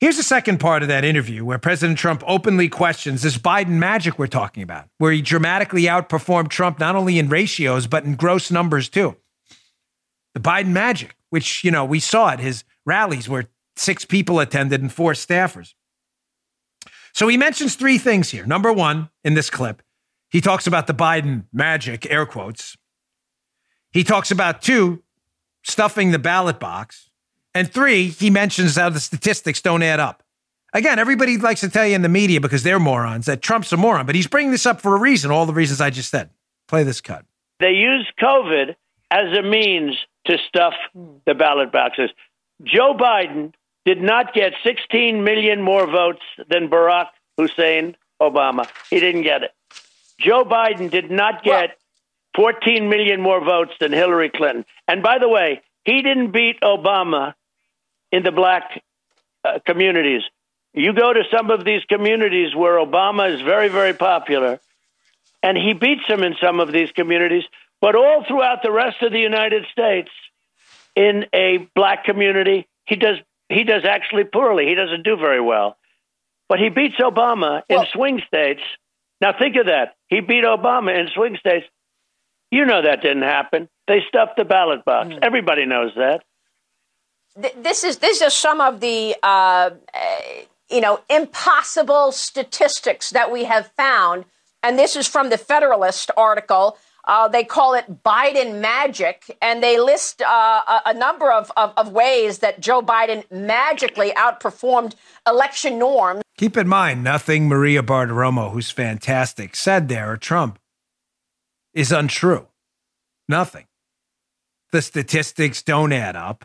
Here's the second part of that interview where President Trump openly questions this Biden magic we're talking about, where he dramatically outperformed Trump not only in ratios, but in gross numbers too. The Biden magic which, you know, we saw at his rallies where six people attended and four staffers. So he mentions three things here. Number one, in this clip, he talks about the Biden magic, air quotes. He talks about two, stuffing the ballot box. And three, he mentions how the statistics don't add up. Again, everybody likes to tell you in the media because they're morons that Trump's a moron, but he's bringing this up for a reason, all the reasons I just said. Play this cut. They use COVID as a means to stuff the ballot boxes. Joe Biden did not get 16 million more votes than Barack Hussein Obama. He didn't get it. Joe Biden did not get 14 million more votes than Hillary Clinton. And by the way, he didn't beat Obama in the black uh, communities. You go to some of these communities where Obama is very, very popular, and he beats him in some of these communities. But all throughout the rest of the United States, in a black community, he does he does actually poorly. He doesn't do very well. But he beats Obama well, in swing states. Now think of that. He beat Obama in swing states. You know that didn't happen. They stuffed the ballot box. Mm. Everybody knows that. This is this is some of the uh, uh, you know impossible statistics that we have found, and this is from the Federalist article uh, they call it Biden magic, and they list uh, a, number of, of, of ways that Joe Biden magically outperformed election norms. Keep in mind, nothing Maria Bartiromo, who's fantastic, said there, or Trump, is untrue. Nothing. The statistics don't add up.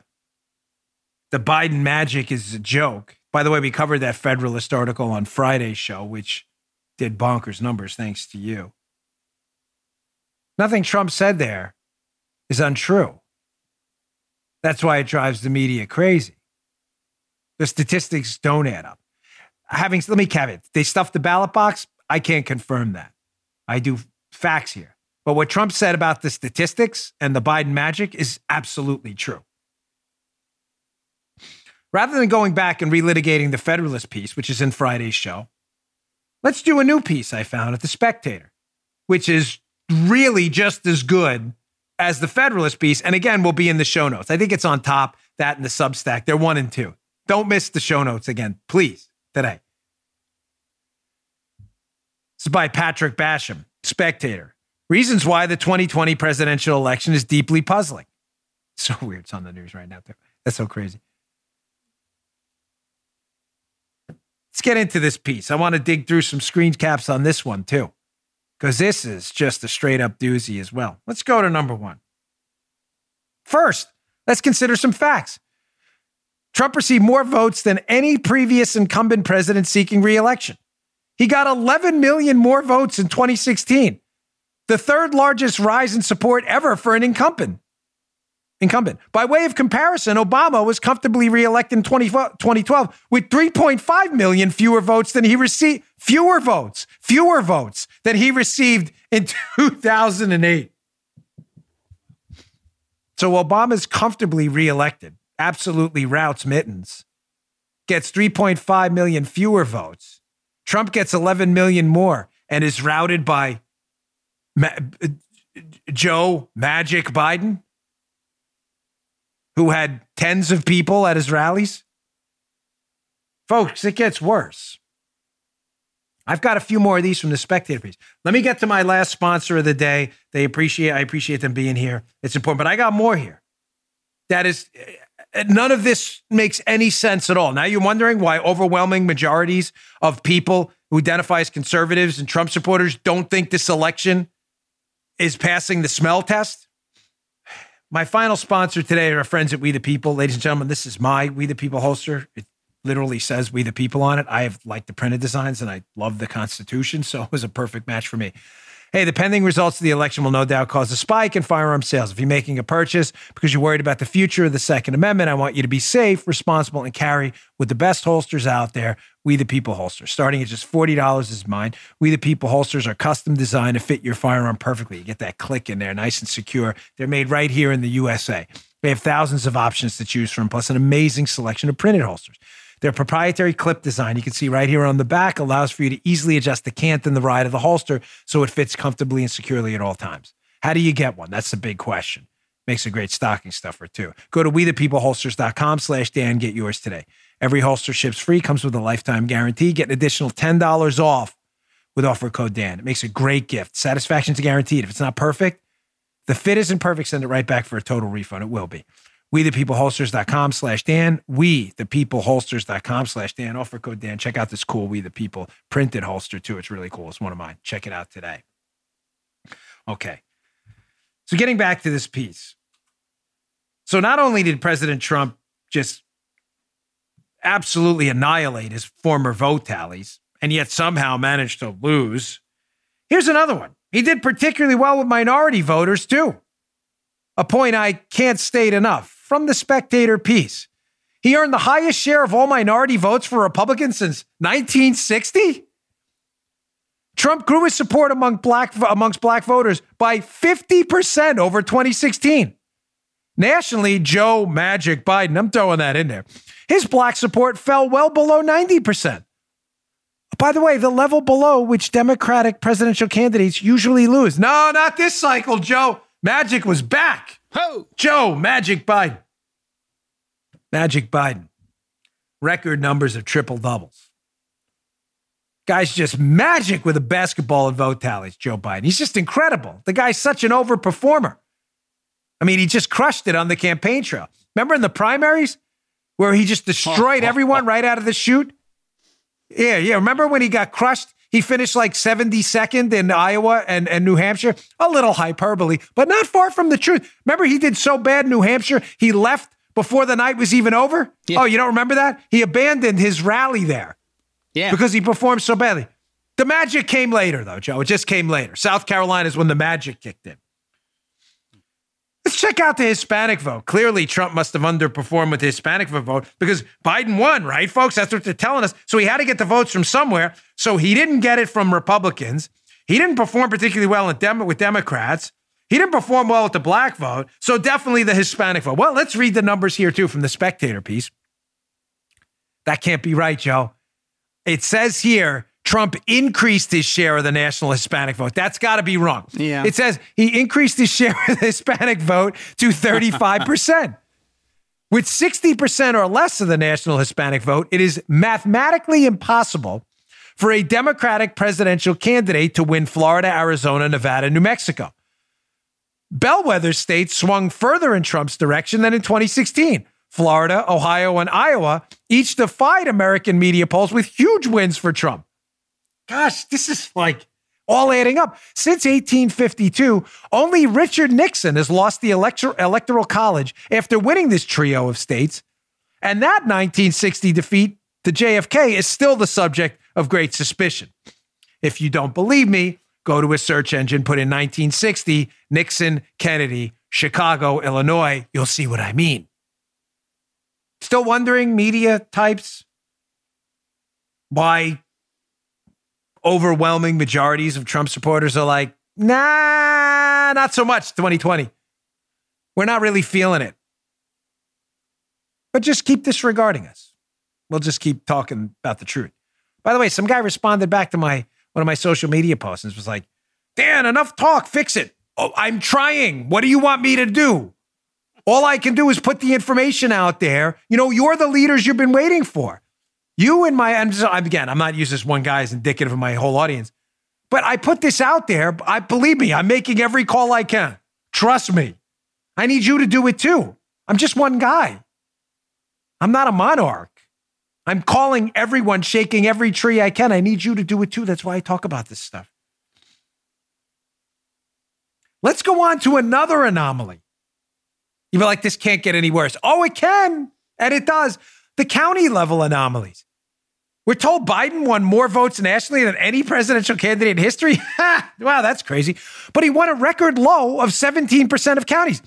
The Biden magic is a joke. By the way, we covered that Federalist article on Friday's show, which did bonkers numbers thanks to you. Nothing Trump said there is untrue. That's why it drives the media crazy. The statistics don't add up. Having let me caveat, they stuffed the ballot box. I can't confirm that. I do facts here. But what Trump said about the statistics and the Biden magic is absolutely true. Rather than going back and relitigating the Federalist piece, which is in Friday's show, let's do a new piece I found at The Spectator, which is really just as good as the Federalist piece. And again, we'll be in the show notes. I think it's on top, that and the Substack. They're one and two. Don't miss the show notes again, please, today. This is by Patrick Basham, Spectator. Reasons why the 2020 presidential election is deeply puzzling. [LAUGHS] So weird. It's on the news right now, too. That's so crazy. Let's get into this piece. I want to dig through some screen caps on this one, too, because this is just a straight up doozy as well. Let's go to number one. First, let's consider some facts. Trump received more votes than any previous incumbent president seeking reelection. He got 11 million more votes in 2016, the third largest rise in support ever for an incumbent incumbent. By way of comparison, Obama was comfortably reelected in 2012 with 3.5 million fewer votes than he received. Fewer votes, fewer votes than he received in [LAUGHS] 2008. So Obama's comfortably reelected, absolutely routs Mittens, gets 3.5 million fewer votes. Trump gets 11 million more and is routed by Ma- Joe Magic Biden who had tens of people at his rallies? Folks, it gets worse. I've got a few more of these from the spectator piece. Let me get to my last sponsor of the day. They appreciate I appreciate them being here. It's important, but I got more here. That is none of this makes any sense at all. Now you're wondering why overwhelming majorities of people who identify as conservatives and Trump supporters don't think this election is passing the smell test? My final sponsor today are our friends at We the People. Ladies and gentlemen, this is my We the People holster. It literally says We the People on it. I have liked the printed designs and I love the Constitution, so it was a perfect match for me. Hey, the pending results of the election will no doubt cause a spike in firearm sales. If you're making a purchase because you're worried about the future of the Second Amendment, I want you to be safe, responsible, and carry with the best holsters out there. We the People holsters. Starting at just $40 is mine. We the People holsters are custom designed to fit your firearm perfectly. You get that click in there, nice and secure. They're made right here in the USA. They have thousands of options to choose from, plus an amazing selection of printed holsters. Their proprietary clip design, you can see right here on the back, allows for you to easily adjust the cant and the ride of the holster so it fits comfortably and securely at all times. How do you get one? That's the big question. Makes a great stocking stuffer too. Go to wethepeopleholsters.com slash Dan, get yours today. Every holster ships free, comes with a lifetime guarantee. Get an additional $10 off with offer code Dan. It makes a great gift. Satisfaction's guaranteed. If it's not perfect, the fit isn't perfect, send it right back for a total refund. It will be we the people holsters.com slash Dan. We the people holsters.com slash Dan. Offer code Dan. Check out this cool We the People printed holster too. It's really cool. It's one of mine. Check it out today. Okay. So getting back to this piece. So not only did President Trump just absolutely annihilate his former vote tallies and yet somehow managed to lose, here's another one. He did particularly well with minority voters too. A point I can't state enough from the Spectator piece. He earned the highest share of all minority votes for Republicans since 1960. Trump grew his support among black, amongst black voters by 50% over 2016. Nationally, Joe Magic Biden, I'm throwing that in there, his black support fell well below 90%. By the way, the level below which Democratic presidential candidates usually lose. No, not this cycle, Joe. Magic was back. Ho! Joe Magic Biden. Magic Biden. Record numbers of triple doubles. Guy's just magic with a basketball and vote tallies, Joe Biden. He's just incredible. The guy's such an overperformer. I mean, he just crushed it on the campaign trail. Remember in the primaries where he just destroyed everyone right out of the chute? Yeah, yeah. Remember when he got crushed? He finished like 72nd in Iowa and, and New Hampshire. A little hyperbole, but not far from the truth. Remember, he did so bad in New Hampshire, he left before the night was even over? Yeah. Oh, you don't remember that? He abandoned his rally there. Yeah. Because he performed so badly. The magic came later, though, Joe. It just came later. South Carolina is when the magic kicked in. Let's check out the Hispanic vote. Clearly, Trump must have underperformed with the Hispanic vote because Biden won, right, folks? That's what they're telling us. So he had to get the votes from somewhere. So he didn't get it from Republicans. He didn't perform particularly well Dem- with Democrats. He didn't perform well with the black vote. So definitely the Hispanic vote. Well, let's read the numbers here, too, from the spectator piece. That can't be right, Joe. It says here Trump increased his share of the national Hispanic vote. That's got to be wrong. Yeah. It says he increased his share of the Hispanic vote to 35%. [LAUGHS] With 60% or less of the national Hispanic vote, it is mathematically impossible for a Democratic presidential candidate to win Florida, Arizona, Nevada, New Mexico. Bellwether states swung further in Trump's direction than in 2016. Florida, Ohio, and Iowa each defied American media polls with huge wins for Trump. Gosh, this is like all adding up. Since 1852, only Richard Nixon has lost the elector- electoral college after winning this trio of states. And that 1960 defeat to JFK is still the subject of great suspicion. If you don't believe me, go to a search engine, put in 1960, Nixon, Kennedy, Chicago, Illinois. You'll see what I mean. Still wondering, media types, why overwhelming majorities of Trump supporters are like, nah, not so much 2020. We're not really feeling it. But just keep disregarding us. We'll just keep talking about the truth. By the way, some guy responded back to my one of my social media posts and was like, Dan, enough talk, fix it. Oh, I'm trying. What do you want me to do? All I can do is put the information out there. You know, you're the leaders you've been waiting for. You and my, and again, I'm not using this one guy as indicative of my whole audience, but I put this out there. I believe me, I'm making every call I can. Trust me. I need you to do it too. I'm just one guy. I'm not a monarch. I'm calling everyone, shaking every tree I can. I need you to do it too. That's why I talk about this stuff. Let's go on to another anomaly. You'd be like, this can't get any worse. Oh, it can. And it does. The county level anomalies. We're told Biden won more votes nationally than any presidential candidate in history. [LAUGHS] wow, that's crazy. But he won a record low of 17% of counties.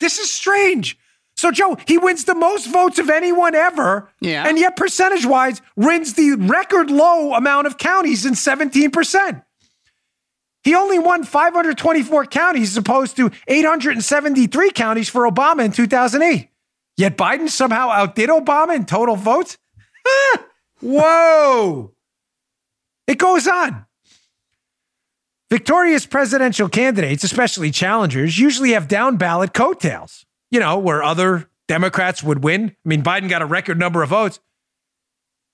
This is strange. So, Joe, he wins the most votes of anyone ever. Yeah. And yet, percentage wise, wins the record low amount of counties in 17%. He only won 524 counties as opposed to 873 counties for Obama in 2008. Yet Biden somehow outdid Obama in total votes? [LAUGHS] Whoa. It goes on. Victorious presidential candidates, especially challengers, usually have down ballot coattails, you know, where other Democrats would win. I mean, Biden got a record number of votes.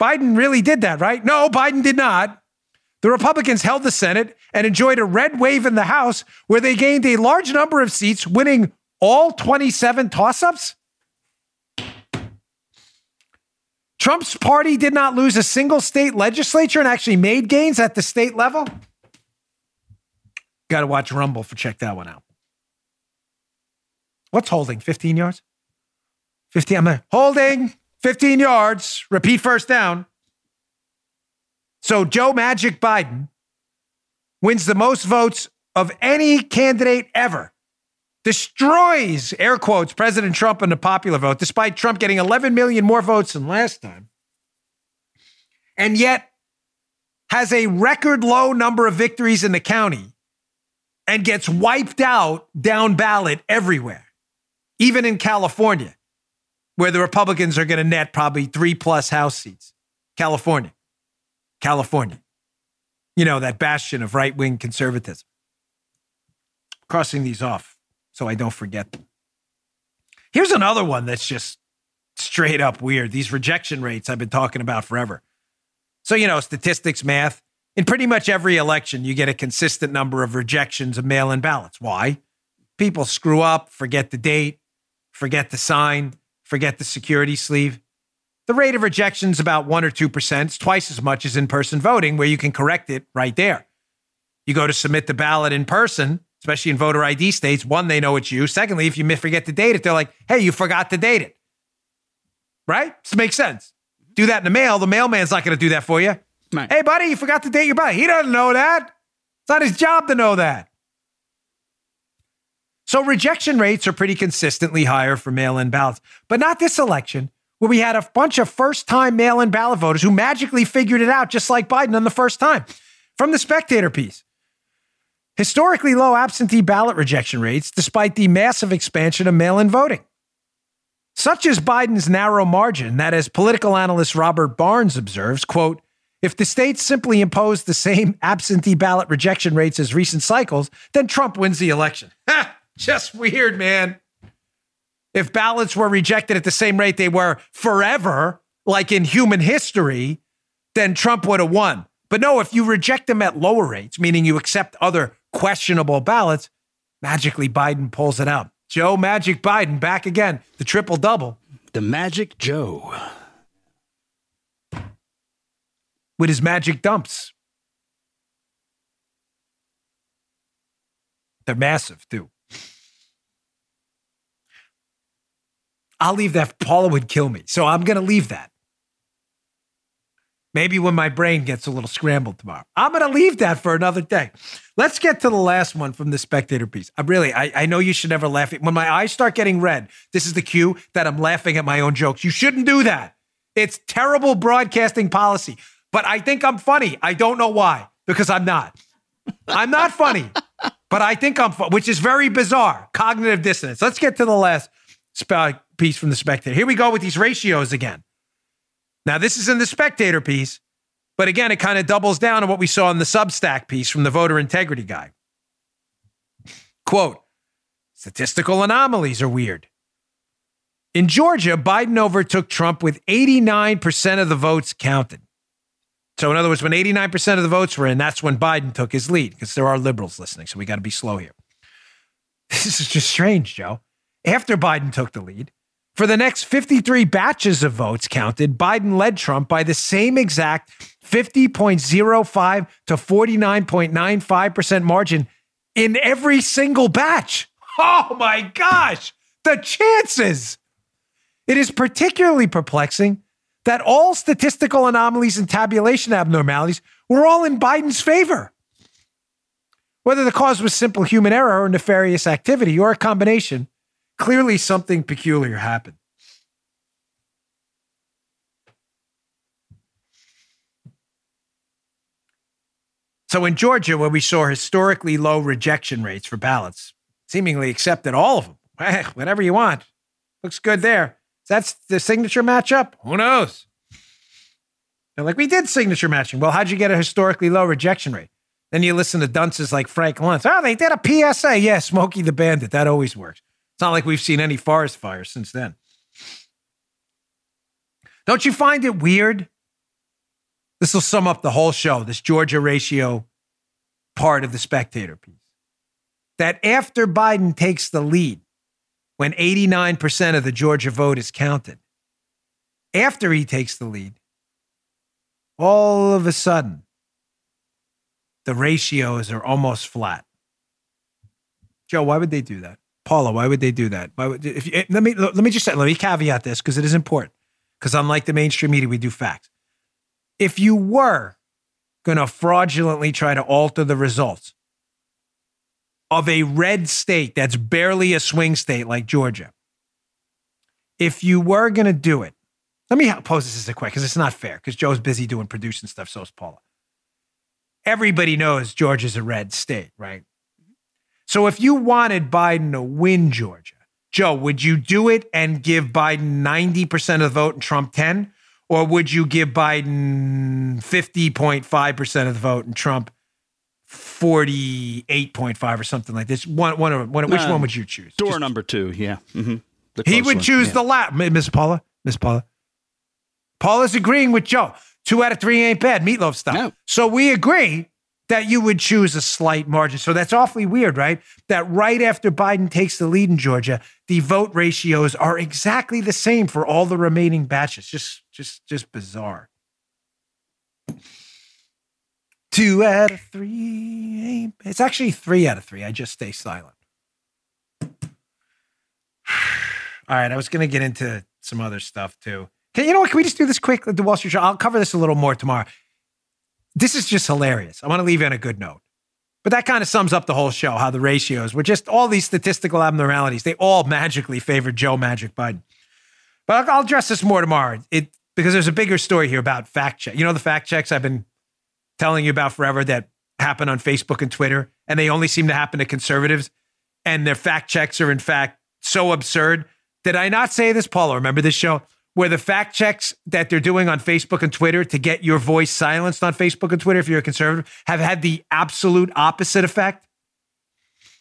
Biden really did that, right? No, Biden did not. The Republicans held the Senate and enjoyed a red wave in the House where they gained a large number of seats, winning all 27 toss ups. Trump's party did not lose a single state legislature and actually made gains at the state level. Got to watch Rumble for check that one out. What's holding? 15 yards? 15. I'm holding 15 yards. Repeat first down. So Joe Magic Biden wins the most votes of any candidate ever. Destroys, air quotes, President Trump in the popular vote, despite Trump getting 11 million more votes than last time. And yet has a record low number of victories in the county and gets wiped out down ballot everywhere, even in California, where the Republicans are going to net probably three plus House seats. California. California. You know, that bastion of right wing conservatism. Crossing these off so I don't forget them. Here's another one that's just straight up weird. These rejection rates I've been talking about forever. So, you know, statistics, math, in pretty much every election, you get a consistent number of rejections of mail in ballots. Why? People screw up, forget the date, forget the sign, forget the security sleeve. The rate of rejection is about 1 or 2%. It's twice as much as in person voting, where you can correct it right there. You go to submit the ballot in person, especially in voter ID states. One, they know it's you. Secondly, if you forget to date it, they're like, hey, you forgot to date it. Right? This makes sense. Do that in the mail. The mailman's not going to do that for you. Right. Hey, buddy, you forgot to date your ballot. He doesn't know that. It's not his job to know that. So rejection rates are pretty consistently higher for mail in ballots, but not this election, where we had a bunch of first time mail in ballot voters who magically figured it out, just like Biden on the first time. From the spectator piece historically low absentee ballot rejection rates, despite the massive expansion of mail in voting. Such is Biden's narrow margin that, as political analyst Robert Barnes observes, quote, if the states simply impose the same absentee ballot rejection rates as recent cycles, then Trump wins the election. [LAUGHS] Just weird, man. If ballots were rejected at the same rate they were forever, like in human history, then Trump would have won. But no, if you reject them at lower rates, meaning you accept other questionable ballots, magically Biden pulls it out. Joe Magic Biden back again, the triple double. The Magic Joe. With his magic dumps. They're massive, too. I'll leave that. Paula would kill me. So I'm going to leave that. Maybe when my brain gets a little scrambled tomorrow. I'm going to leave that for another day. Let's get to the last one from the spectator piece. I really, I, I know you should never laugh. When my eyes start getting red, this is the cue that I'm laughing at my own jokes. You shouldn't do that. It's terrible broadcasting policy. But I think I'm funny. I don't know why, because I'm not. I'm not funny, [LAUGHS] but I think I'm, fu- which is very bizarre. Cognitive dissonance. Let's get to the last piece from the spectator. Here we go with these ratios again. Now, this is in the spectator piece, but again, it kind of doubles down on what we saw in the Substack piece from the voter integrity guy. Quote Statistical anomalies are weird. In Georgia, Biden overtook Trump with 89% of the votes counted. So, in other words, when 89% of the votes were in, that's when Biden took his lead because there are liberals listening. So, we got to be slow here. This is just strange, Joe. After Biden took the lead, for the next 53 batches of votes counted, Biden led Trump by the same exact 50.05 to 49.95% margin in every single batch. Oh my gosh, the chances. It is particularly perplexing that all statistical anomalies and tabulation abnormalities were all in Biden's favor. Whether the cause was simple human error or nefarious activity or a combination, clearly something peculiar happened. So in Georgia, where we saw historically low rejection rates for ballots, seemingly accepted all of them. [LAUGHS] Eh, whatever you want. Looks good there. That's the signature matchup? Who knows? They're like, we did signature matching. Well, how'd you get a historically low rejection rate? Then you listen to dunces like Frank Luntz. Oh, they did a PSA. Yeah, Smokey the Bandit. That always works. It's not like we've seen any forest fires since then. Don't you find it weird? This will sum up the whole show, this Georgia ratio part of the spectator piece. That after Biden takes the lead, when 89% of the Georgia vote is counted, after he takes the lead, all of a sudden, the ratios are almost flat. Joe, why would they do that? Paula, why would they do that? Why would, if you, eh, let me let me just say, let me caveat this because it is important. Because unlike the mainstream media, we do facts. If you were going to fraudulently try to alter the results of a red state that's barely a swing state like Georgia, if you were going to do it, let me pose this as a question because it's not fair because Joe's busy doing producing stuff, so is Paula. Everybody knows Georgia's a red state, right? So if you wanted Biden to win Georgia, Joe, would you do it and give Biden 90% of the vote and Trump 10? Or would you give Biden 50.5% of the vote and Trump 48.5 or something like this? One, one, of- one, which Uh, one would you choose? Door Just- number two, yeah. hmm he would choose the lap, Miss Paula. Miss Paula. Paula's agreeing with Joe. Two out of three ain't bad, Meat Loaf style. So we agree that you would choose a slight margin. So that's awfully weird, right? That right after Biden takes the lead in Georgia, the vote ratios are exactly the same for all the remaining batches. Just, just, just bizarre. Two out of three. It's actually three out of three. I just stay silent. [SIGHS] All right, I was going to get into some other stuff too. Can, you know what? Can we just do this quick? The Wall Street Journal. I'll cover this a little more tomorrow. This is just hilarious. I want to leave you on a good note But that kind of sums up the whole show, how the ratios were just all these statistical abnormalities. They all magically favored Joe Magic Biden. But I'll, address this more tomorrow. It because there's a bigger story here about fact check. You know the fact checks I've been telling you about forever that happen on Facebook and Twitter, and they only seem to happen to conservatives, and their fact checks are in fact so absurd. Did I not say this, Paul? Remember this show? Where the fact checks that they're doing on Facebook and Twitter to get your voice silenced on Facebook and Twitter if you're a conservative have had the absolute opposite effect.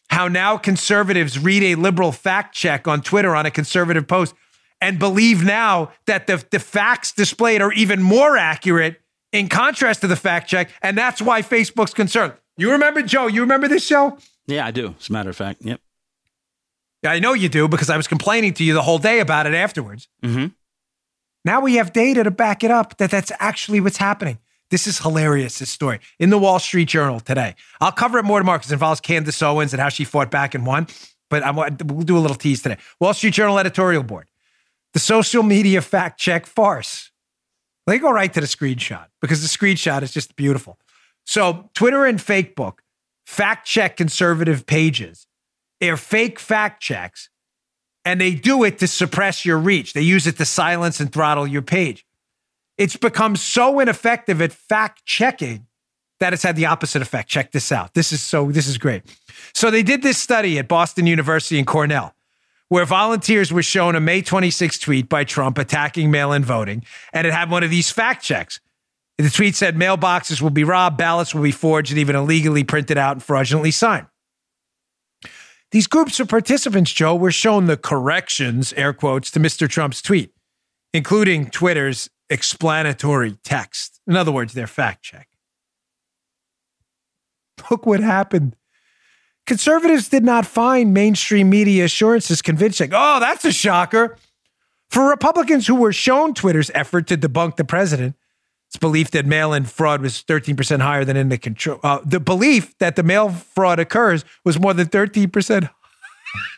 How now conservatives read a liberal fact check on Twitter on a conservative post and believe now that the, the facts displayed are even more accurate in contrast to the fact check. And that's why Facebook's concerned. You remember, Joe, you remember this show? Yeah, I do. As a matter of fact. Yep. Yeah, I know you do because I was complaining to you the whole day about it afterwards. Mm-hmm. Now we have data to back it up that that's actually what's happening. This is hilarious, this story in the Wall Street Journal today. I'll cover it more tomorrow because it involves Candace Owens and how she fought back and won. But I'm, uh, we'll do a little tease today. Wall Street Journal editorial board. The social media fact check farce. Me go right to the screenshot because the screenshot is just beautiful. So Twitter and Facebook fact check conservative pages. They're fake fact checks and they do it to suppress your reach. They use it to silence and throttle your page. It's become so ineffective at fact checking that it's had the opposite effect. Check this out. This is so, this is great. So they did this study at Boston University and Cornell where volunteers were shown a May 26 tweet by Trump attacking mail in voting, and it had one of these fact checks. The tweet said mailboxes will be robbed, ballots will be forged, and even illegally printed out and fraudulently signed. These groups of participants, Joe, were shown the corrections, air quotes, to Mr. Trump's tweet, including Twitter's explanatory text. In other words, their fact check. [LAUGHS] Look what happened. Conservatives did not find mainstream media assurances convincing. Oh, that's a shocker. For Republicans who were shown Twitter's effort to debunk the president, it's belief that mail-in fraud was 13% higher than in the control. Uh, the belief that the mail fraud occurs was more than 13% [LAUGHS]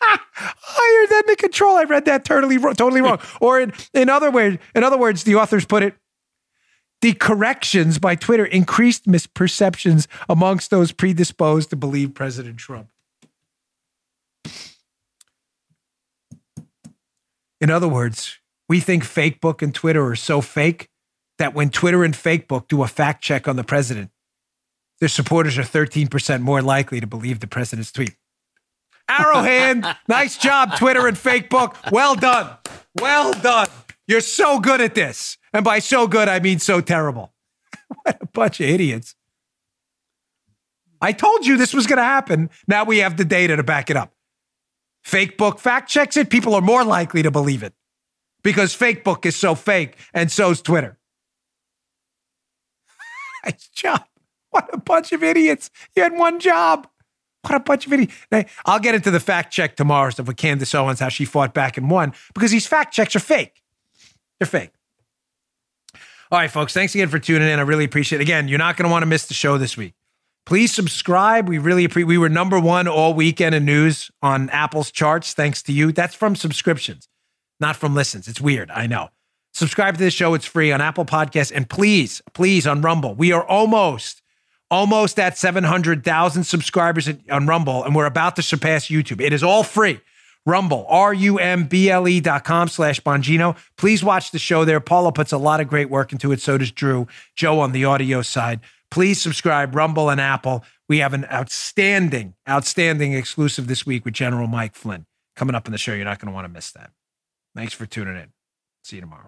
higher than the control. I read that totally totally wrong. [LAUGHS] or in, in other words, in other words, the authors put it, the corrections by Twitter increased misperceptions amongst those predisposed to believe President Trump. In other words, we think Facebook and Twitter are so fake that when Twitter and Facebook do a fact check on the president, their supporters are 13% more likely to believe the president's tweet. Arrowhand, [LAUGHS] nice job, Twitter and Facebook. Well done. Well done. You're so good at this. And by so good, I mean so terrible. [LAUGHS] what a bunch of idiots. I told you this was going to happen. Now we have the data to back it up. Fakebook fact checks it. People are more likely to believe it because Fakebook is so fake and so's Twitter. Nice job. What a bunch of idiots. You had one job. What a bunch of idiots. I'll get into the fact check tomorrow stuff with Candace Owens, how she fought back and won, because these fact checks are fake. They're fake. All right, folks, thanks again for tuning in. I really appreciate it. Again, you're not going to want to miss the show this week. Please subscribe. We really appreciate We were number one all weekend in news on Apple's charts, thanks to you. That's from subscriptions, not from listens. It's weird. I know. Subscribe to this show. It's free on Apple Podcasts. And please, please on Rumble. We are almost, almost at 700,000 subscribers on Rumble, and we're about to surpass YouTube. It is all free. Rumble, R-U-M-B-L-E dot com slash Bongino. Please watch the show there. Paula puts a lot of great work into it. So does Drew. Joe on the audio side. Please subscribe, Rumble and Apple. We have an outstanding, outstanding exclusive this week with General Mike Flynn coming up in the show. You're not going to want to miss that. Thanks for tuning in. See you tomorrow.